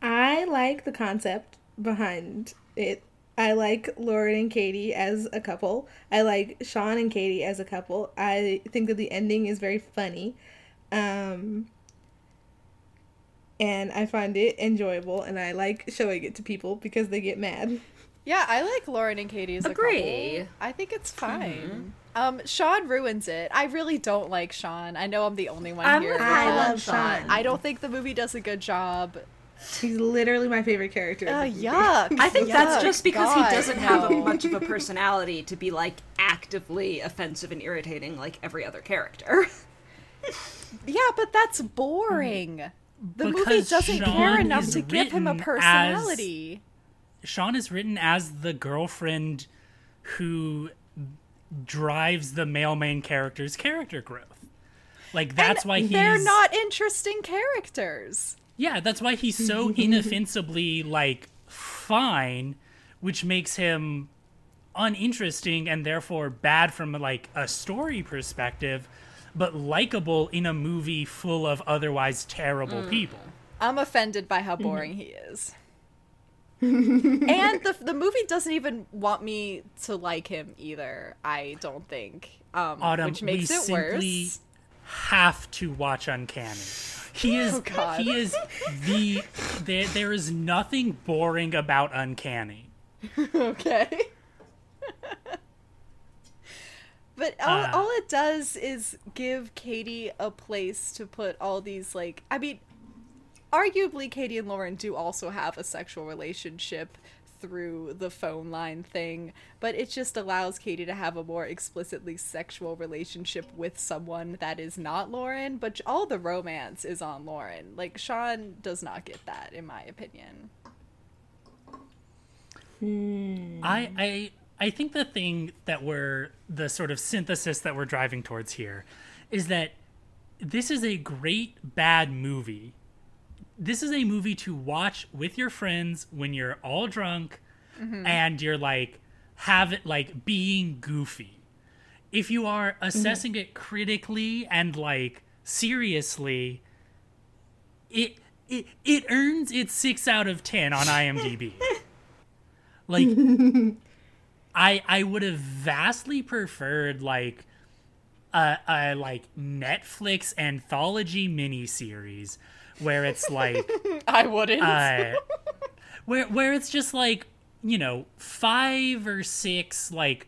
I like the concept behind it. I like Lauren and Katie as a couple. I like Sean and Katie as a couple. I think that the ending is very funny. Um and I find it enjoyable and I like showing it to people because they get mad. Yeah, I like Lauren and Katie as Agree. a couple. I think it's fine. Um, Sean ruins it. I really don't like Sean. I know I'm the only one I'm here. I love Sean. Sean. I don't think the movie does a good job. He's literally my favorite character. in Uh, yuck. I think that's just because God, he doesn't have a, no. much of a personality to be like actively offensive and irritating like every other character. Yeah, but that's boring. The movie doesn't care enough to give him a written as- personality. Sean is written as the girlfriend who drives the male main character's character growth. Like that's And why he's they're not interesting characters. Yeah, that's why he's so inoffensively like fine, which makes him uninteresting and therefore bad from like a story perspective, but likable in a movie full of otherwise terrible mm. people. I'm offended by how mm-hmm. boring he is. And the the movie doesn't even want me to like him either. I don't think, um, Autumn, which makes we it simply worse. have to watch Uncanny. He is Oh, he is the there, there is nothing boring about Uncanny. okay. but all, Uh. all it does is give Katie a place to put all these like I mean arguably Katie and Lauren do also have a sexual relationship through the phone line thing, but it just allows Katie to have a more explicitly sexual relationship with someone that is not Lauren, but all the romance is on Lauren. Like Sean does not get that in my opinion. Hmm. I, I I think the thing that we're the sort of synthesis that we're driving towards here is that this is a great bad movie. This is a movie to watch with your friends when you're all drunk mm-hmm. and you're like have it like being goofy. If you are mm-hmm. assessing it critically and like seriously, it it it earns its six out of ten on IMDb. like I I would have vastly preferred like a, a like Netflix anthology miniseries where it's like I wouldn't. uh, where where it's just like you know five or six like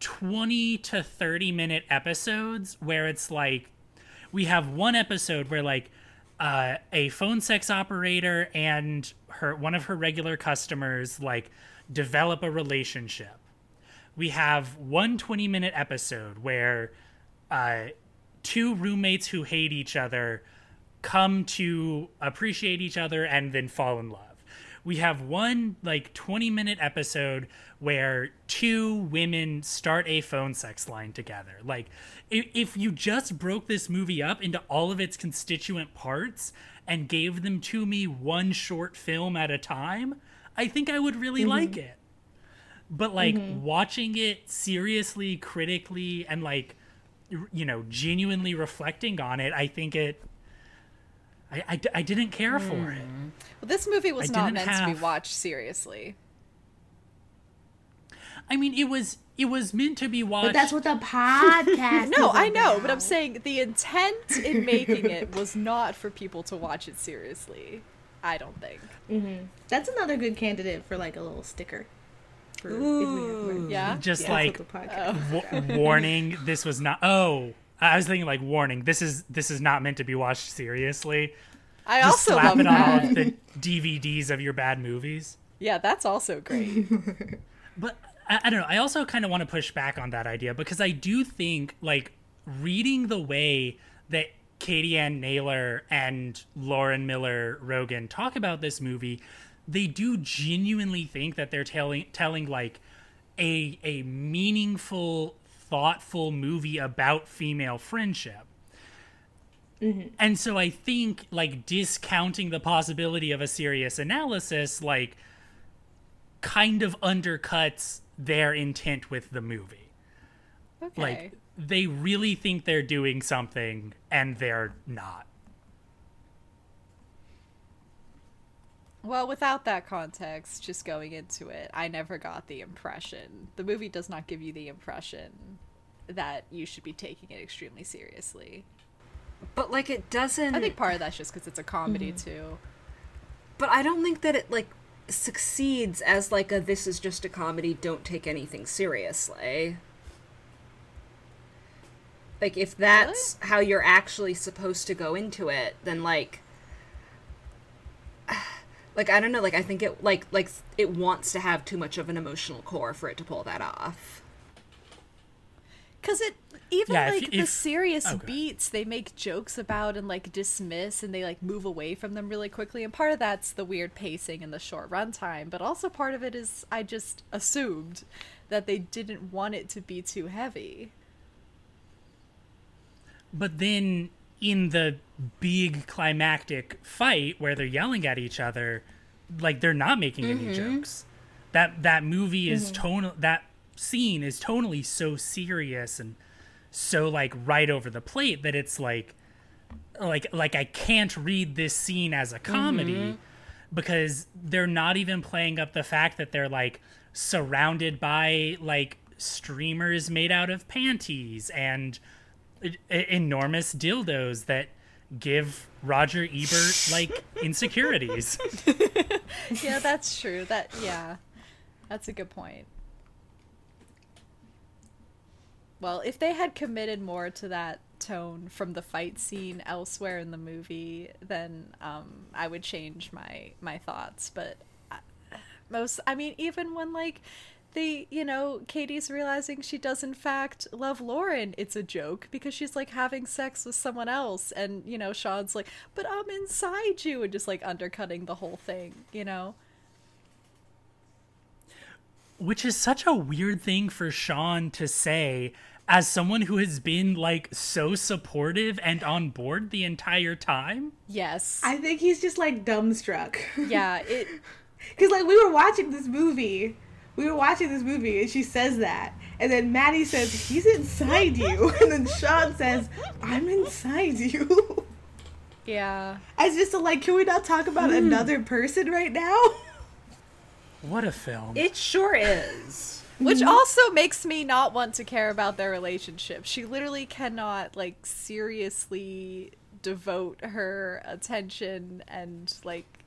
20 to 30 minute episodes where it's like we have one episode where like uh, a phone sex operator and her one of her regular customers like develop a relationship we have one 20 minute episode where uh, two roommates who hate each other come to appreciate each other and then fall in love. We have one like 20 minute episode where two women start a phone sex line together. Like, if, if you just broke this movie up into all of its constituent parts and gave them to me one short film at a time, I think I would really like it. But like watching it seriously, critically, and like, you know, genuinely reflecting on it, I think it I, I, I didn't care for hmm. it. well, this movie was I not didn't meant to be watched seriously. I mean, it was it was meant to be watched. But that's what the podcast. No, I know, but I'm saying the intent in making it was not for people to watch it seriously. I don't think. Mm-hmm. that's another good candidate for like a little sticker. For if we. Yeah. just That's like what the podcast. warning. This was not. Oh, I was thinking like warning. This is this is not meant to be watched seriously. I Just also slap love it on all of the DVDs of your bad movies. Yeah, that's also great. But I, I don't know. I also kind of want to push back on that idea because I do think like reading the way that Katie Anne Naylor and Lauren Miller Rogen talk about this movie, they do genuinely think that they're telling telling like a a meaningful, thoughtful movie about female friendship. Mm-hmm. And so I think like discounting the possibility of a serious analysis like kind of undercuts their intent with the movie. Okay. Like they really think they're doing something and they're not. Well, without that context, just going into it, I never got the impression. The movie does not give you the impression that you should be taking it extremely seriously. But like it doesn't. I think part of that's just because it's a comedy mm-hmm. too. But I don't think that it like succeeds as like a this is just a comedy, don't take anything seriously. Like if that's how you're actually supposed to go into it, then like like I don't know, like I think it like like it wants to have too much of an emotional core for it to pull that off. Because it even Yeah, like you- the if- serious oh, okay. beats they make jokes about and like dismiss and they like move away from them really quickly. And part of that's the weird pacing and the short runtime, but also part of it is I just assumed that they didn't want it to be too heavy. But then in the big climactic fight where they're yelling at each other, like they're not making any mm-hmm. jokes. That that movie is mm-hmm. tonal that scene is tonally so serious and so like right over the plate that it's like like like I can't read this scene as a comedy mm-hmm. because they're not even playing up the fact that they're like surrounded by like streamers made out of panties and enormous dildos that give Roger Ebert like insecurities. yeah, that's true. That yeah. That's a good point. Well, if they had committed more to that tone from the fight scene elsewhere in the movie, then um, I would change my my thoughts. But uh, most, I mean, even when like they, you know, Katie's realizing she does in fact love Lauren, it's a joke because she's like having sex with someone else, and you know, Sean's like, "But I'm inside you," and just like undercutting the whole thing, you know. Which is such a weird thing for Sean to say as someone who has been like so supportive and on board the entire time. Yes. I think he's just like dumbstruck. yeah, it Because like we were watching this movie we were watching this movie and she says that. And then Maddie says, he's inside you. And then Sean says, I'm inside you. Yeah. As just a, like, can we not talk about another person right now? What a film. It sure is. Which also makes me not want to care about their relationship. She literally cannot like seriously devote her attention and like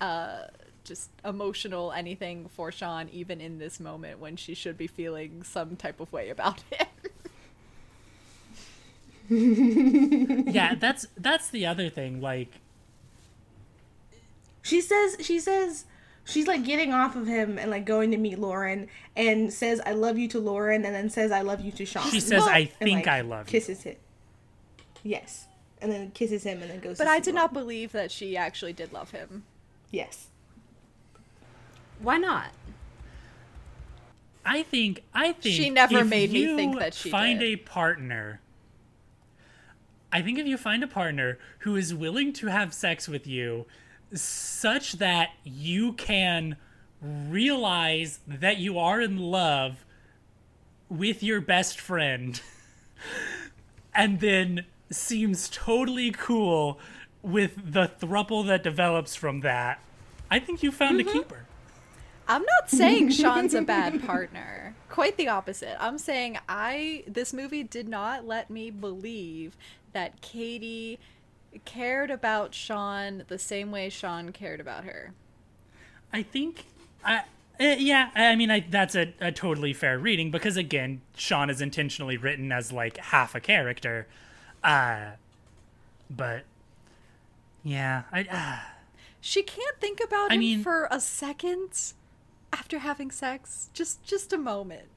uh just emotional anything for Sean even in this moment when she should be feeling some type of way about him. yeah, that's that's the other thing. Like, She says, she says, she's like getting off of him and like going to meet Lauren and says, I love you to Lauren and then says, I love you to Sean. she says, "I And, think like, I love you." Kisses him. Yes. And then kisses him and then goes but to I did Lauren. not believe that she actually did love him. Yes. Why not? I think I think She never made me think that she find did. a partner. I think if you find a partner who is willing to have sex with you, such that you can realize that you are in love with your best friend, and then seems totally cool with the thruple that develops from that, I think you found Mm-hmm. a keeper. I'm not saying Sean's a bad partner. Quite the opposite. I'm saying I this movie did not let me believe that Katie cared about Sean the same way Sean cared about her. I think, I uh, yeah, I mean, I, that's a, a totally fair reading because again, Sean is intentionally written as like half a character, uh, but yeah, I uh, She can't think about I him mean- for a second after having sex. Just just a moment.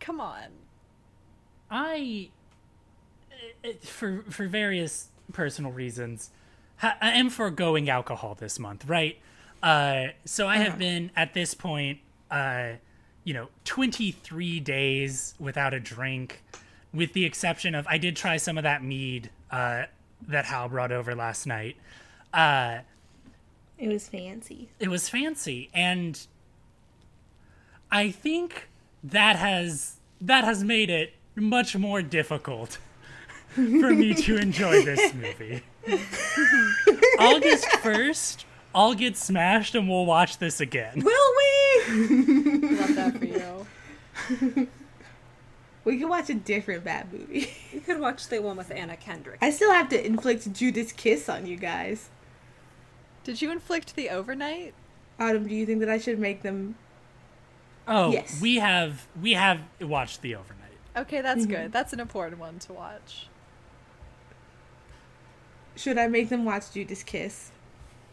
Come on. I uh, uh, for for various personal reasons, ha- I am foregoing alcohol this month, right? Uh, so I have been at this point, uh, you know, 23 days without a drink, with the exception of I did try some of that mead uh, that Hal brought over last night. Uh, It was fancy. it was fancy, and I think that has that has made it much more difficult for me to enjoy this movie. August 1st, I'll get smashed and we'll watch this again. Will we? Love that for you. we can watch a different bad movie. You could watch the one with Anna Kendrick. I still have to inflict Judas kiss on you guys. Did you inflict the overnight? Autumn, do you think that I should make them? Oh, Yes. we have we have watched the overnight. Okay, that's mm-hmm. good. That's an important one to watch. Should I make them watch Judas kiss?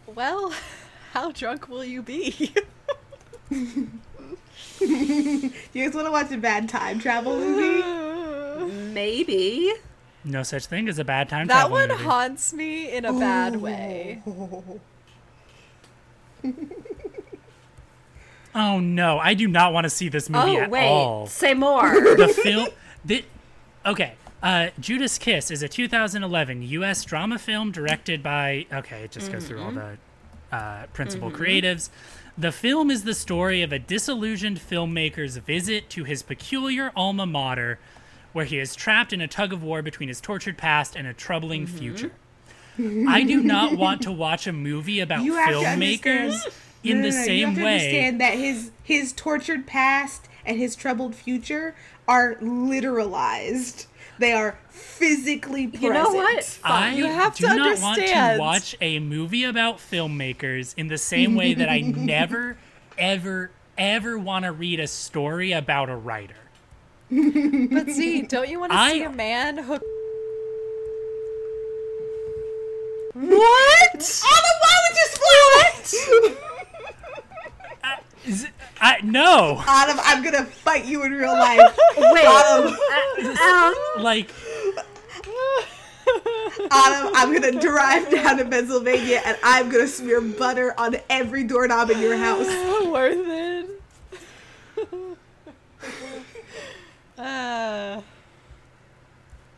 Well, how drunk will you be? You guys want to watch a bad time travel movie? Maybe. No such thing as a bad time that travel one haunts me in a bad way. Oh. Oh no, I do not want to see this movie at all. Oh at wait, all. say more. the film the, okay. Uh, judas kiss is a 2011 us drama film directed by okay it just goes through all the uh, principal creatives. The film is the story of a disillusioned filmmaker's visit to his peculiar alma mater where he is trapped in a tug of war between his tortured past and a troubling future. I do not want to watch a movie about You filmmakers in No, the no, no, you same have to way understand that his his tortured past and his troubled future are literalized. They are physically present. You know what? I You have do to not want to watch a movie about filmmakers in the same way that I never, ever, ever want to read a story about a writer. But see, don't you want to I- see a man hook? What? Autumn, why would you spoil it? Is it- I, no, Autumn, I'm gonna fight you in real life. Wait. Autumn, Um, like Autumn, I'm gonna drive down to Pennsylvania and I'm gonna smear butter on every doorknob in your house. Worth it. uh,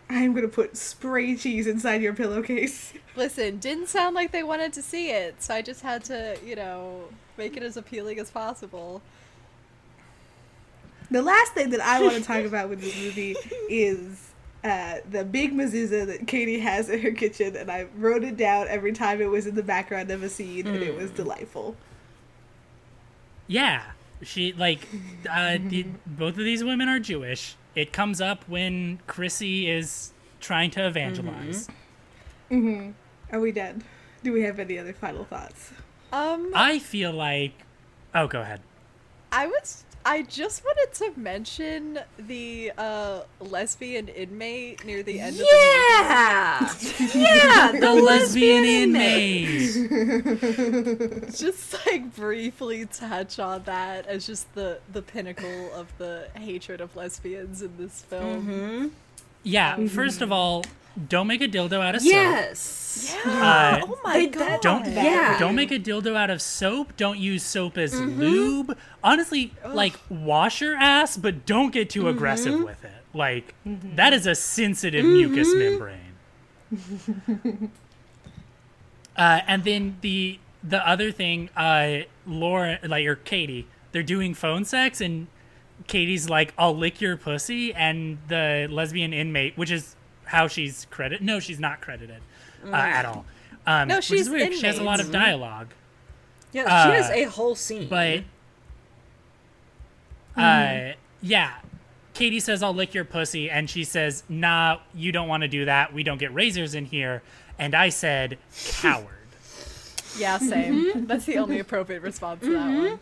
I'm gonna put spray cheese inside your pillowcase. listen, didn't sound like they wanted to see it, so I just had to, you know, make it as appealing as possible. The last thing that I want to talk about with this movie is uh, the big mezuzah that Katie has in her kitchen, and I wrote it down every time it was in the background of a scene, and it was delightful. Yeah, she like uh, the, both of these women are Jewish. It comes up when Chrissy is trying to evangelize. Are we dead? Do we have any other final thoughts? Um, I feel like. Oh, go ahead. I was. I just wanted to mention the uh, lesbian inmate near the end of the Yeah, yeah, the, The lesbian inmate. inmate. just like briefly touch on that as just the the pinnacle of the hatred of lesbians in this film. Yeah. First of all, don't make a dildo out of soap. Yes. Uh, oh my god! don't Yeah. don't make a dildo out of soap. Don't use soap as Mm-hmm. lube. Honestly, like wash your ass, but don't get too Mm-hmm. aggressive with it. Like that is a sensitive mucous membrane. uh, and then the the other thing, uh, Laura, like or Katie, they're doing phone sex, and Katie's like, "I'll lick your pussy," and the lesbian inmate, which is how she's credited. No, she's not credited uh, at all. Um, No, which she's is weird. 'cause She has a lot of dialogue, Yeah, Uh, she has a whole scene. but uh, yeah. Katie says, "I'll lick your pussy," and she says, "Nah, you don't want to do that. We don't get razors in here." And I said, "Coward." Yeah, same. That's the only appropriate response to that one.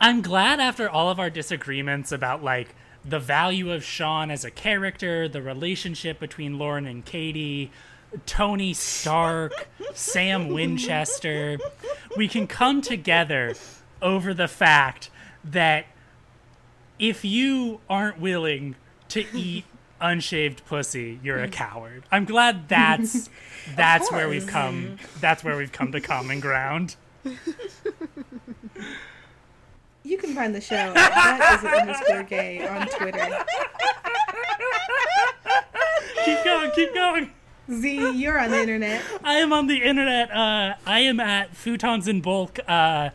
I'm glad after all of our disagreements about like the value of Sean as a character, the relationship between Lauren and Katie, Tony Stark, Sam Winchester, we can come together over the fact that if you aren't willing to eat unshaved pussy, you're a coward. I'm glad that's that's where we've come that's where we've come to common ground. You can find the show at that is underscore gay on Twitter. Keep going, keep going. Z, you're on the internet. I am on the internet. Uh, I am at Futons in Bulk uh,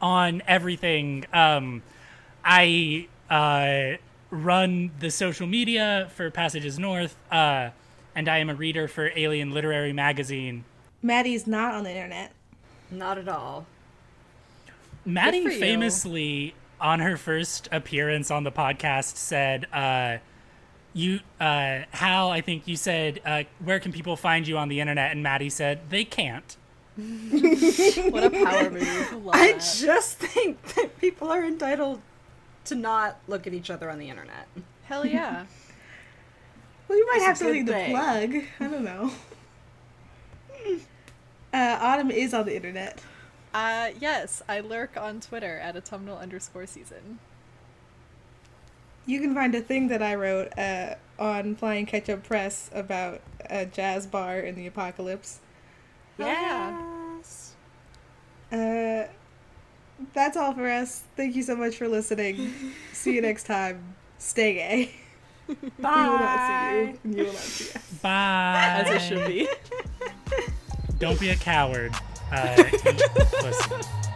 on everything. Um, I uh, run the social media for Passages North, uh, and I am a reader for Alien Literary Magazine. Maddie's not on the internet. Not at all. Maddie for you. famously, on her first appearance on the podcast, said, uh, "You, uh, Hal, I think you said, uh, where can people find you on the internet?" And Maddie said, "They can't." What a power move. Love I that. just think that people are entitled to not look at each other on the internet. Hell yeah. Well, you might It's have something good to plug. I don't know. Uh, Autumn is on the internet. Uh, yes, I lurk on Twitter at autumnal underscore season. You can find a thing that I wrote uh, on Flying Ketchup Press about a jazz bar in the apocalypse. Yeah. Yes. Uh, that's all for us. Thank you so much for listening. See you next time. Stay gay. We will not see you. You will not see us. Bye. As it should be. Don't be a coward. Uh, pussy.